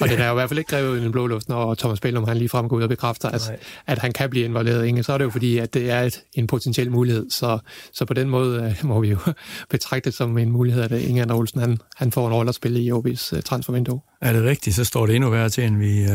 Speaker 4: og det er jo i hvert fald ikke drevet i den blå luft, når Thomas Bellum han lige frem går ud og bekræfter, at, at han kan blive involveret. Inge. Så er det jo fordi, at det er et, en potentiel mulighed. Så, så på den måde uh, må vi jo betragte det som en mulighed, at Inge Olsen han, han får en rolle at spille i OB's uh, øh, transfervindue.
Speaker 5: Er det rigtigt, så står det endnu værre til, end vi, uh,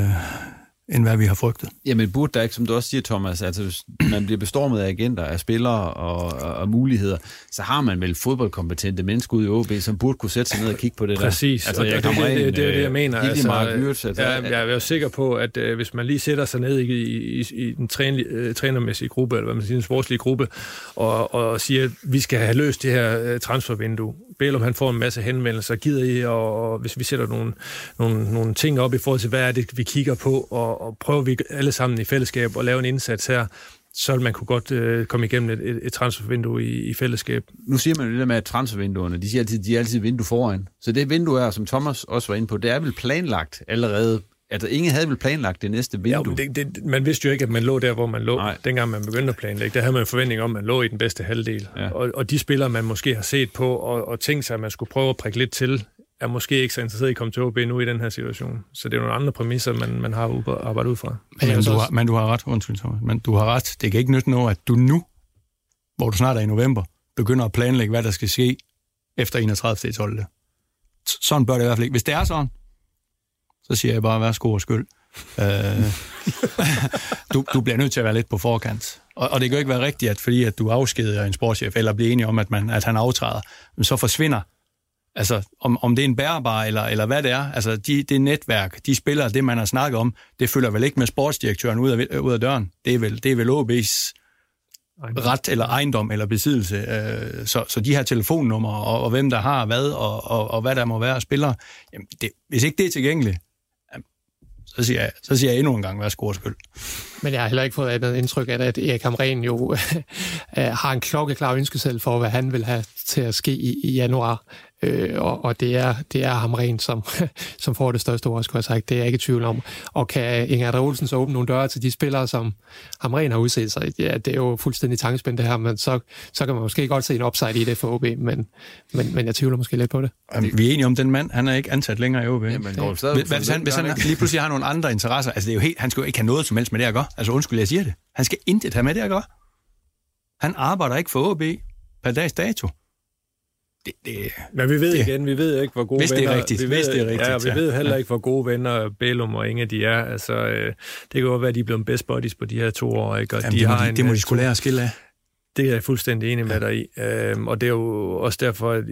Speaker 5: end hvad vi har frygtet.
Speaker 3: Jamen burde der ikke, som du også siger, Thomas, altså hvis man bliver bestormet af agenter, af spillere og, og, og muligheder, så har man vel fodboldkompetente mennesker ude i OB, som burde kunne sætte sig ned og kigge på det
Speaker 6: Præcis.
Speaker 3: der.
Speaker 6: Altså, det, det, det, det, det, er det, jeg mener.
Speaker 3: Altså, Mark Wirtz,
Speaker 6: altså, ja, jeg er jo sikker på, at uh, hvis man lige sætter sig ned i, i, i den træn, uh, trænermæssige gruppe, eller hvad man siger, den sportslige gruppe, og, og siger, at vi skal have løst det her uh, transfervindue. Bælum, han får en masse henvendelser, gider I, og, og hvis vi sætter nogle, nogle, nogle ting op i forhold til, hvad er det, vi kigger på, og, og prøver vi alle sammen i fællesskab at lave en indsats her, så vil man kunne godt øh, komme igennem et, et, et transfervindue i, i fællesskab.
Speaker 3: Nu siger man jo det der med, at transfervinduerne, de siger altid, de er altid vindue foran. Så det vindue er, som Thomas også var inde på, det er vel planlagt allerede Altså, ingen havde vel planlagt det næste vindue?
Speaker 6: Ja, det, det, man vidste jo ikke, at man lå der, hvor man lå, Nej. dengang man begyndte at planlægge. Der havde man en forventning om, at man lå i den bedste halvdel. Ja. Og, og de spillere, man måske har set på og, og tænkt sig, at man skulle prøve at prikke lidt til, er måske ikke så interesseret i at komme til OB nu i den her situation. Så det er nogle andre præmisser, man, man har arbejdet ud fra.
Speaker 5: Men, men, du har, men du har ret, undskyld Thomas, men du har ret. Det kan ikke nytte noget, at du nu, hvor du snart er i november, begynder at planlægge, hvad der skal ske efter 31. 12. Sådan bør det i hvert fald ikke. Hvis det er sådan, så siger jeg bare, værsgo og skyld. øh, du, du bliver nødt til at være lidt på forkant. Og, og det kan jo ikke være rigtigt, at fordi at du afskeder en sportschef, eller bliver enig om, at, man, at han aftræder, så forsvinder Altså, om, om det er en bærbar, eller, eller hvad det er, altså de, det netværk, de spillere, det man har snakket om, det følger vel ikke med sportsdirektøren ud af, ud af døren. Det er vel, det er vel OB's ret eller ejendom eller besiddelse. Øh, så, så de her telefonnumre, og, og hvem der har hvad, og, og, og hvad der må være af spillere, jamen det, hvis ikke det er tilgængeligt, så siger jeg, så siger jeg endnu en gang, hvad er skyld.
Speaker 4: Men jeg har heller ikke fået andet indtryk af, at Erik Hamren jo har en klokkeklar ønskesel for, hvad han vil have til at ske i, i januar. Øh, og, og det er, det er ham rent, som, som får det største ord, skulle jeg sagt. Det er jeg ikke i tvivl om. Og kan Inger Olsen så åbne nogle døre til de spillere, som ham rent har udset sig? Ja, det er jo fuldstændig tankespændt det her, men så, så kan man måske godt se en upside i det for OB, men, men, men jeg tvivler måske lidt på det.
Speaker 5: Jamen, vi er enige om, den mand, han er ikke ansat længere i OB. Jamen, hvis, hvis, han, hvis han lige pludselig har nogle andre interesser, altså det er jo helt, han skal jo ikke have noget som helst med det at gøre. Altså undskyld, jeg siger det. Han skal intet have med det at gøre. Han arbejder ikke for OB per dags dato det, det,
Speaker 6: Men vi ved
Speaker 5: det,
Speaker 6: igen, vi ved ikke, hvor gode
Speaker 5: hvis det er
Speaker 6: venner...
Speaker 5: rigtigt,
Speaker 6: vi
Speaker 5: hvis
Speaker 6: ved,
Speaker 5: det er rigtigt,
Speaker 6: Ja, vi
Speaker 5: ja.
Speaker 6: ved heller ikke, hvor gode venner Bælum og Inge de er. Altså, øh, det kan godt være, at de er blevet best buddies på de her to år, ikke? Og
Speaker 5: Jamen,
Speaker 6: de
Speaker 5: det, må
Speaker 6: har
Speaker 5: de,
Speaker 6: en,
Speaker 5: det må
Speaker 6: øh,
Speaker 5: de skulle lære at skille af.
Speaker 6: Det er jeg fuldstændig enig med dig i. Øhm, og det er jo også derfor, at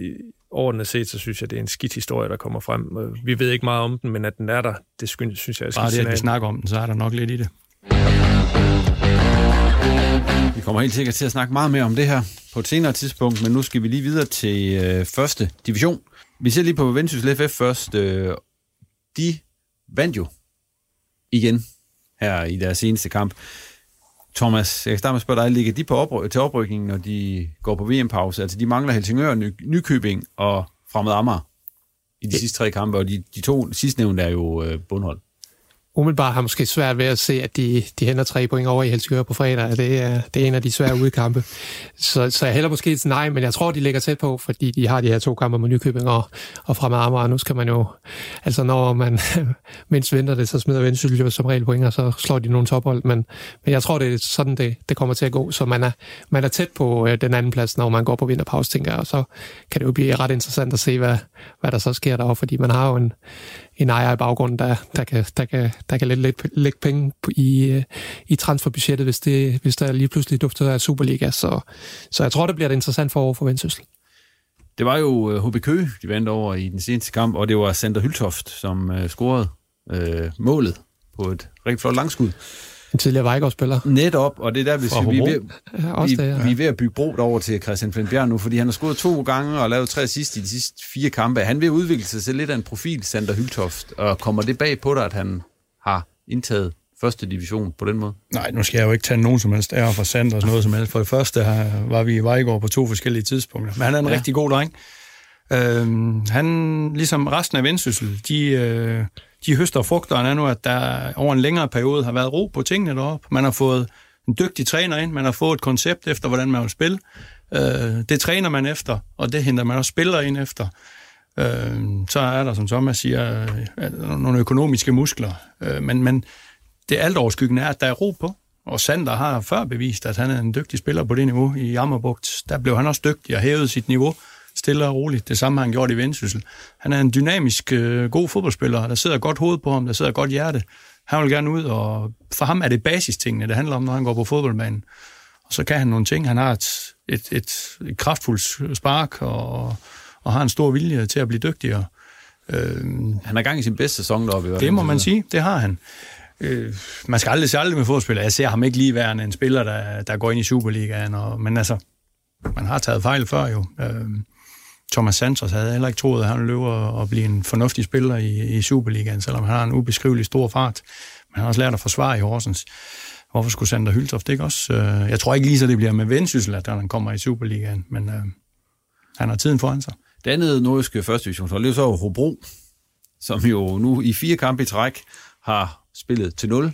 Speaker 6: overordnet set, så synes jeg, det er en skidt historie, der kommer frem. Øh, Vi ved ikke meget om den, men at den er der, det synes jeg er et
Speaker 5: Bare
Speaker 6: skidt
Speaker 5: det, at vi snakker om den, så er der nok lidt i det.
Speaker 3: Vi kommer helt sikkert til at snakke meget mere om det her på et senere tidspunkt, men nu skal vi lige videre til øh, første division. Vi ser lige på Vendsyssel FF først. Øh, de vandt jo igen her i deres seneste kamp. Thomas, jeg kan starte med at spørge dig, ligger de på opry- til oprykning, når de går på VM-pause? Altså, de mangler Helsingør, Ny- Nykøbing og Fremad Amager i de sidste tre kampe, og de, de to sidstnævnte er jo øh, bundhold.
Speaker 4: Umiddelbart har måske svært ved at se, at de, de henter tre point over i Helsingør på fredag. Det er, det er en af de svære udkampe. Så, så jeg hælder måske et nej, men jeg tror, de ligger tæt på, fordi de har de her to kampe mod Nykøbing og, og Fremad Amager. Nu skal man jo, altså når man mindst venter det, så smider Vendsyssel jo som regel point, og så slår de nogle tophold. Men, men jeg tror, det er sådan, det, det kommer til at gå. Så man er, man er tæt på øh, den anden plads, når man går på vinterpause, tænker jeg. Og så kan det jo blive ret interessant at se, hvad, hvad der så sker derovre, fordi man har jo en, en ejer i baggrunden, der, der kan, der kan, der kan lægge, lægge, penge på- i, øh, i transferbudgettet, hvis, det, hvis der lige pludselig dufter af Superliga. Så, så jeg tror, det bliver et interessant forår for Vendsyssel.
Speaker 3: Det var jo øh, HB Køge, de vandt over i den seneste kamp, og det var Sander Hyltoft, som øh, scorede øh, målet på et rigtig flot langskud.
Speaker 4: En tidligere Vejgaard-spiller.
Speaker 3: Netop, og det er der, vi, vi, er ved,
Speaker 4: Ja, også
Speaker 3: vi,
Speaker 4: det, ja.
Speaker 3: vi er ved at bygge bro over til Christian Flensbjerg nu, fordi han har scoret to gange og lavet tre assist i de sidste fire kampe. Han vil udvikle sig til lidt af en profil, Sander Hyltoft, og kommer det bag på dig, at han har indtaget første division på den måde?
Speaker 5: Nej, nu skal jeg jo ikke tage nogen som helst ære for Sanders noget som helst. For det første her var vi i Vejgaard på to forskellige tidspunkter. Men han er en
Speaker 3: Ja.
Speaker 5: ja. rigtig god dreng. Øhm, han, ligesom resten af Vendsyssel, de, øh, de høster frugterne nu, at der over en længere periode har været ro på tingene deroppe. Man har fået en dygtig træner ind, man har fået et koncept efter, hvordan man vil spille. Øh, det træner man efter, og det henter man også spillere ind efter. Øh, så er der, som Thomas siger, øh, nogle økonomiske muskler. Øh, men, men det alt overskyggende er, at der er ro på. Og Sander har før bevist, at han er en dygtig spiller på det niveau i Jammerbugt. Der blev han også dygtig og hævede sit niveau stille og roligt. Det samme har han gjort i Vendsyssel. Han er en dynamisk, øh, god fodboldspiller. Der sidder godt hoved på ham, der sidder godt hjerte. Han vil gerne ud, og for ham er det basistingene, det handler om, når han går på fodboldbanen. Og så kan han nogle ting. Han har et, et, et, et kraftfuldt spark, og, og har en stor vilje til at blive dygtigere. Øh,
Speaker 3: Han er gang i sin bedste sæson deroppe. i
Speaker 5: det må man sige, det har han. Øh, man skal aldrig sige aldrig med fodboldspillere. Jeg ser ham ikke lige værende en spiller, der, der går ind i Superligaen. Og, men altså, man har taget fejl før jo. Øh, Thomas Santos havde heller ikke troet, at han løber og, blive en fornuftig spiller i, i Superligaen, selvom han har en ubeskrivelig stor fart. Men han har også lært at forsvare i Horsens. Hvorfor skulle Sander Hyltoft ikke også? Øh, jeg tror ikke lige så det bliver med Vendsyssel, at han kommer i Superligaen, men øh, han har tiden foran sig.
Speaker 3: Det andet nordiske første divisionshold, det er så Hobro, som jo nu i fire kampe i træk har spillet til 0.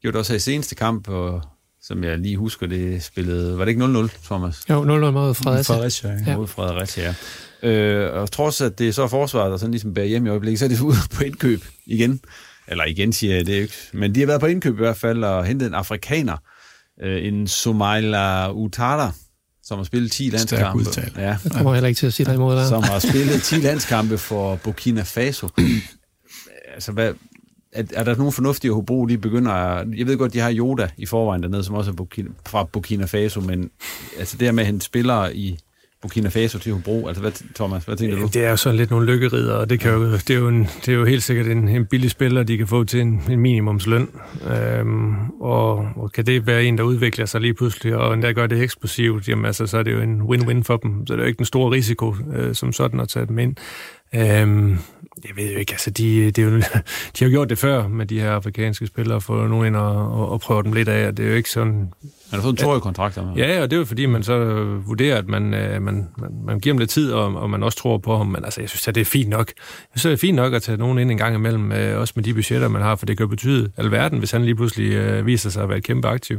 Speaker 3: Gjorde det også her i seneste kamp, og som jeg lige husker, det spillede... Var det ikke 0-0, Thomas?
Speaker 4: Jo, 0-0 mod Fredericia.
Speaker 5: Fredericia, ja.
Speaker 3: Mod Fredericia, ja. Øh, og trods at det er så forsvaret, der sådan ligesom bærer hjem i øjeblikket, så er det ude på indkøb igen. Eller igen siger jeg det ikke. Men de har været på indkøb i hvert fald og hentet en afrikaner. Øh, en Somaila Utara, som har spillet 10 landskampe.
Speaker 5: udtale.
Speaker 3: Ja,
Speaker 4: Jeg kommer heller ikke til at sige dig imod der.
Speaker 3: som har spillet 10 landskampe for Burkina Faso. altså, hvad, er, er der nogen fornuftige Hobro, de begynder at, Jeg ved godt, de har Yoda i forvejen dernede, som også er Burkina, fra Burkina Faso, men altså det her med at hente spillere i Burkina Faso til Hobro, altså hvad, Thomas, hvad tænker du?
Speaker 6: Det er jo sådan lidt nogle lykkerider, og det, kan jo, det, er, jo en, det er jo helt sikkert en, en billig spiller, de kan få til en, en minimumsløn. Øhm, og, og kan det være en, der udvikler sig lige pludselig, og endda gør det eksplosivt, jamen altså, så er det jo en win-win for dem. Så det er jo ikke en stor risiko øh, som sådan at tage dem ind. Øhm, jeg ved jo ikke, altså de, er jo, de har gjort det før med de her afrikanske spillere, få nogen ind og, og, og prøve dem lidt af, og det er jo ikke sådan...
Speaker 3: Han har fået en toårig kontrakt. Med.
Speaker 6: Ja, og det er jo fordi, man så vurderer, at man, øh, man, man, man giver dem lidt tid, og, og man også tror på ham. Men altså, jeg synes, at det er fint nok. Jeg synes, det er fint nok at tage nogen ind en gang imellem, øh, også med de budgetter, man har, for det kan jo betyde alverden, hvis han lige pludselig øh, viser sig at være et kæmpe aktiv.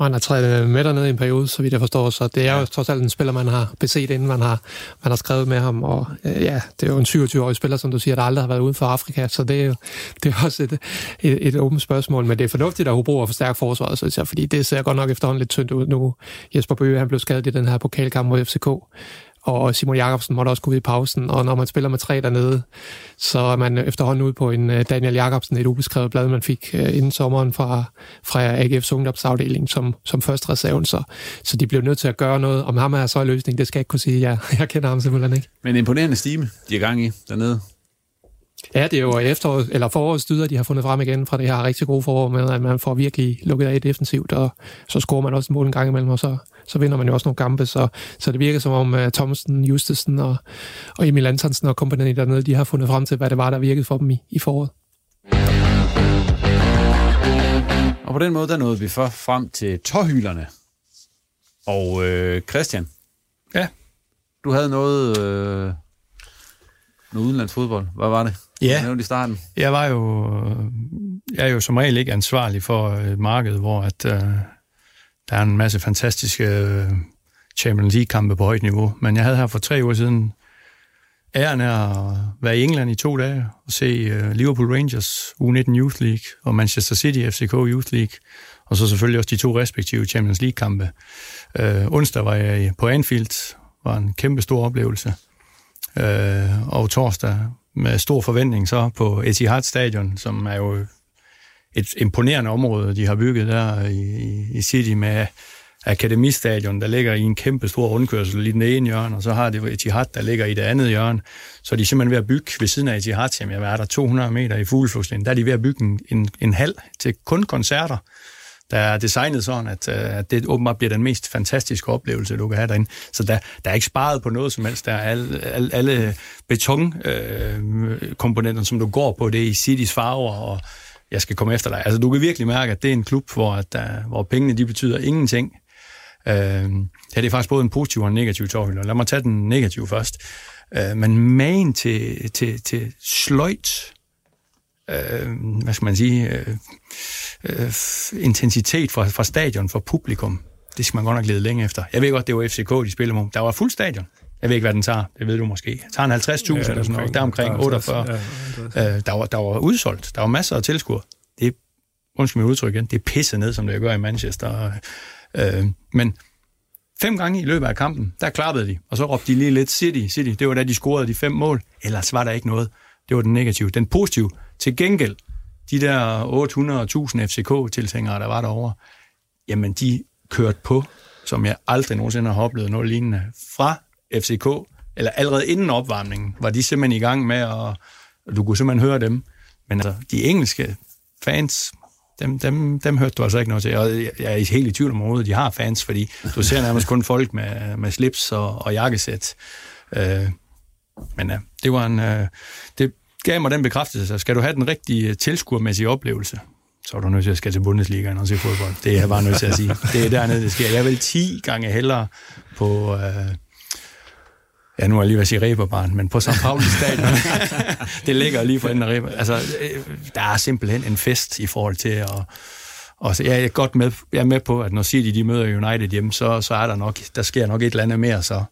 Speaker 4: Og han har træet med dernede i en periode, så vidt jeg forstår. Så det er jo trods alt en spiller, man har beset, inden man har, man har skrevet med ham. Og øh, ja, det er jo en 27-årig spiller, som du siger, der aldrig har været uden for Afrika. Så det er jo det er også et, et, et åbent spørgsmål. Men det er fornuftigt, at Hobro har forstærket forsvaret, synes jeg, fordi det ser godt nok efterhånden lidt tyndt ud nu. Jesper Bøge, han blev skadet i den her pokalkamp mod FCK. Og Simon Jakobsen måtte også gå ud i pausen, og når man spiller med tre dernede, så er man efterhånden ude på en øh, Daniel Jakobsen, et ubeskrevet blad, man fik øh, inden sommeren fra, fra AGF's ungdomsafdeling som, som første reserven, så, så de blev nødt til at gøre noget. Om ham er så en løsning, det skal jeg ikke kunne sige. Jeg, jeg kender ham simpelthen ikke.
Speaker 3: Men imponerende stime, de er gang i dernede.
Speaker 4: Ja, det er jo efterår, eller forårets dyder, de har fundet frem igen fra det her rigtig gode forår med, at man får virkelig lukket af defensivt, og så scorer man også en mål en gang imellem, og så, så vinder man jo også nogle kampe. Så, så det virker som om uh, Thomsen, Justesen og, og Emil Antonsen og kompagni dernede, de har fundet frem til, hvad det var, der virkede for dem i, i foråret.
Speaker 3: Og på den måde, der nåede vi for frem til tårhylerne. Og øh, Christian.
Speaker 5: Ja.
Speaker 3: Du havde noget... Øh, noget udenlandsfodbold. Hvad var det?
Speaker 5: Ja.
Speaker 3: Du i starten.
Speaker 5: Jeg var jo, jeg er jo som regel ikke ansvarlig for et marked, hvor at, uh, der er en masse fantastiske øh, Champions League-kampe på højt niveau. Men jeg havde her for tre uger siden æren af at være i England i to dage og se øh, Liverpool Rangers U19 Youth League og Manchester City FCK Youth League, og så selvfølgelig også de to respektive Champions League-kampe. Øh, onsdag var jeg på Anfield, var en kæmpe stor oplevelse. Øh, og torsdag med stor forventning så på Etihad Stadion, som er jo et imponerende område, de har bygget der i, i City med Akademistadion, der ligger i en kæmpe stor rundkørsel i den ene hjørne, og så har det Etihad, der ligger i det andet hjørne. Så er de simpelthen ved at bygge ved siden af Etihad, som jeg er der 200 meter i Fugleflugtslinjen, der er de ved at bygge en, en, en hal til kun koncerter der er designet sådan, at, øh, at det åbenbart bliver den mest fantastiske oplevelse, du kan have derinde. Så der, der er ikke sparet på noget som helst. Der er alle, alle, alle betonkomponenterne, øh, som du går på, det er i Citys farver, og jeg skal komme efter dig. Altså, du kan virkelig mærke, at det er en klub, hvor, at, der, hvor pengene de betyder ingenting. Øh, ja, det er faktisk både en positiv og en negativ tårhylder. Lad mig tage den negative først. Øh, men main til, til, til sløjt, øh, hvad skal man sige, øh, øh, intensitet fra, fra stadion, fra publikum, det skal man godt nok lede længe efter. Jeg ved godt, det var FCK, de spillede mod. Der var fuld stadion. Jeg ved ikke, hvad den tager. Det ved du måske. Det tager en 50.000 ja, eller sådan noget. Der omkring 48. Ja, øh, der, var, der var udsolgt. Der var masser af tilskuere. Det undskyld mit udtryk igen, det er pisset ned, som det gør i Manchester. Øh, men fem gange i løbet af kampen, der klappede de, og så råbte de lige lidt City, City. Det var da de scorede de fem mål. Ellers var der ikke noget. Det var den negative. Den positive, til gengæld, de der 800.000 FCK-tilhængere, der var derovre, jamen de kørte på, som jeg aldrig nogensinde har oplevet noget lignende, fra FCK, eller allerede inden opvarmningen, var de simpelthen i gang med, at du kunne simpelthen høre dem. Men altså, de engelske fans, dem, dem, dem hørte du altså ikke noget til. Og jeg er helt i tvivl om, at de har fans, fordi du ser nærmest kun folk med, med slips og, og jakkesæt. Øh, men ja, det var en... Øh, det, gav mig den bekræftelse, så skal du have den rigtige tilskuermæssige oplevelse, så er du nødt til at skal til Bundesligaen og se fodbold. Det er jeg bare nødt til at sige. Det er dernede, det sker. Jeg vil 10 gange hellere på... Øh, ja, nu er jeg lige ved at sige Reberbarn, men på St. Pauli stadion, det ligger lige for enden af Reber. Altså, øh, der er simpelthen en fest i forhold til at... Og så jeg er godt med, jeg er med på, at når City de møder United hjemme, så, så er der nok, der sker nok et eller andet mere så.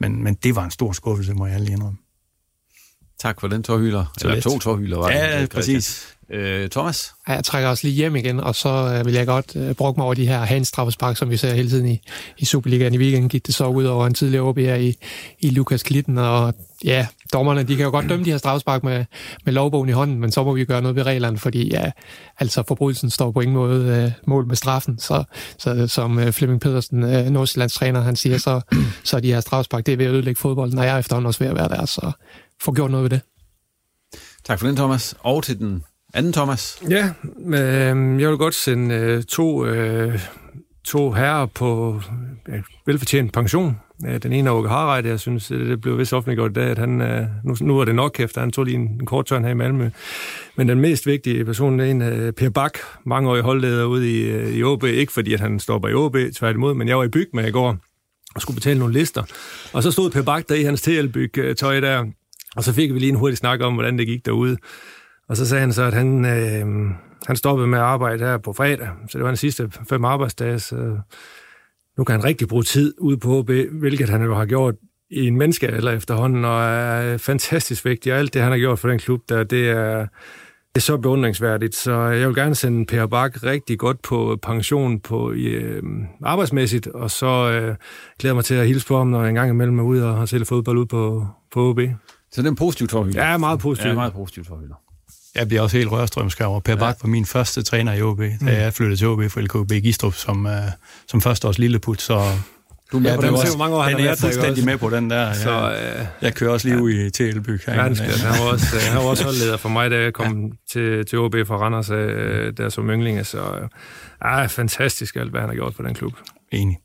Speaker 5: Men, men det var en stor skuffelse, må jeg lige indrømme.
Speaker 3: Tak for den tårhylder.
Speaker 5: Så
Speaker 3: Eller to tårhylder, var
Speaker 5: Ja,
Speaker 3: det?
Speaker 5: præcis.
Speaker 3: Øh, Thomas?
Speaker 4: Ja, jeg trækker også lige hjem igen, og så øh, vil jeg godt øh, bruge mig over de her hans straffespark, som vi ser hele tiden i, i Superligaen. I weekenden gik det så ud over en tidligere OB her i, i Lukas Klitten, og ja, dommerne, de kan jo godt dømme de her straffespark med, med lovbogen i hånden, men så må vi gøre noget ved reglerne, fordi ja, altså forbrydelsen står på ingen måde øh, mål med straffen, så, så som øh, Flemming Pedersen, øh, Nordsjællands træner, han siger, så, så de her straffespark, det er ved at ødelægge fodbolden, og jeg er efterhånden også ved at være der, så få gjort noget ved det.
Speaker 3: Tak for den, Thomas. Og til den anden Thomas.
Speaker 6: Ja, øh, jeg vil godt sende øh, to, øh, to herrer på øh, velfortjent pension. Øh, Den ene er Åke Harreide, jeg synes, øh, det blev vist offentliggjort i dag, at han, øh, nu, nu er det nok efter, han tog lige en, en kort tørn her i Malmø. Men den mest vigtige person er en øh, Per Bak, mangeårig holdleder ude i, øh, i OB, ikke fordi at han står bag OB, tværtimod, men jeg var i byg med i går og skulle betale nogle lister. Og så stod Per Bak der i hans TL-byg tøj der, og så fik vi lige en hurtig snak om, hvordan det gik derude. Og så sagde han så, at han, øh, han stoppede med at arbejde her på fredag, så det var den sidste fem arbejdsdage, så nu kan han rigtig bruge tid ude på HB, hvilket han jo har gjort i en menneskealder efterhånden, og er fantastisk vigtig, og alt det, han har gjort for den klub, der, det er, det er så beundringsværdigt, så jeg vil gerne sende Per Bak rigtig godt på pension på øh, arbejdsmæssigt, og så øh, glæder mig til at hilse på ham, når jeg engang imellem er ude og har set fodbold ud på, på OB.
Speaker 3: Så det er en positiv forhylder?
Speaker 6: Ja, meget positiv.
Speaker 3: Ja, meget positiv forhylder.
Speaker 5: Jeg bliver også helt rørstrømsk over. Per Bak var min første træner i OB, da mm. jeg flyttede til OB fra LKB Gistrup som, uh, som førsteårs lilleput, så
Speaker 6: du er med ja, på den, også,
Speaker 5: mange år, han er jeg fuldstændig med på den der. Så,
Speaker 6: jeg,
Speaker 5: øh, jeg kører også lige ja, ud i til Elbyg.
Speaker 6: Han, han, var også, han var også holdleder for mig, da jeg kom ja. til, til OB fra Randers, øh, der som ynglinge. Så ja, fantastisk alt, hvad han har gjort for den klub.
Speaker 5: Enig.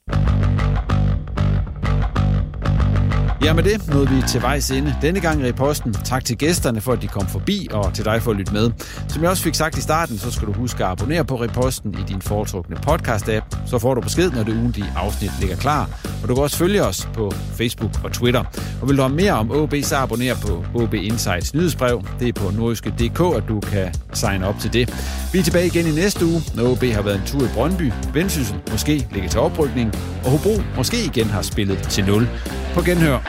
Speaker 3: Ja, med det nåede vi til vejs ende. Denne gang i posten. Tak til gæsterne for, at de kom forbi, og til dig for at lytte med. Som jeg også fik sagt i starten, så skal du huske at abonnere på Reposten i din foretrukne podcast-app. Så får du besked, når det ugentlige afsnit ligger klar. Og du kan også følge os på Facebook og Twitter. Og vil du have mere om OB, så abonner på OB Insights nyhedsbrev. Det er på nordiske.dk, at du kan signe op til det. Vi er tilbage igen i næste uge, når OB har været en tur i Brøndby. Vendsyssel måske ligger til oprykning, og Hobro måske igen har spillet til 0. På genhør.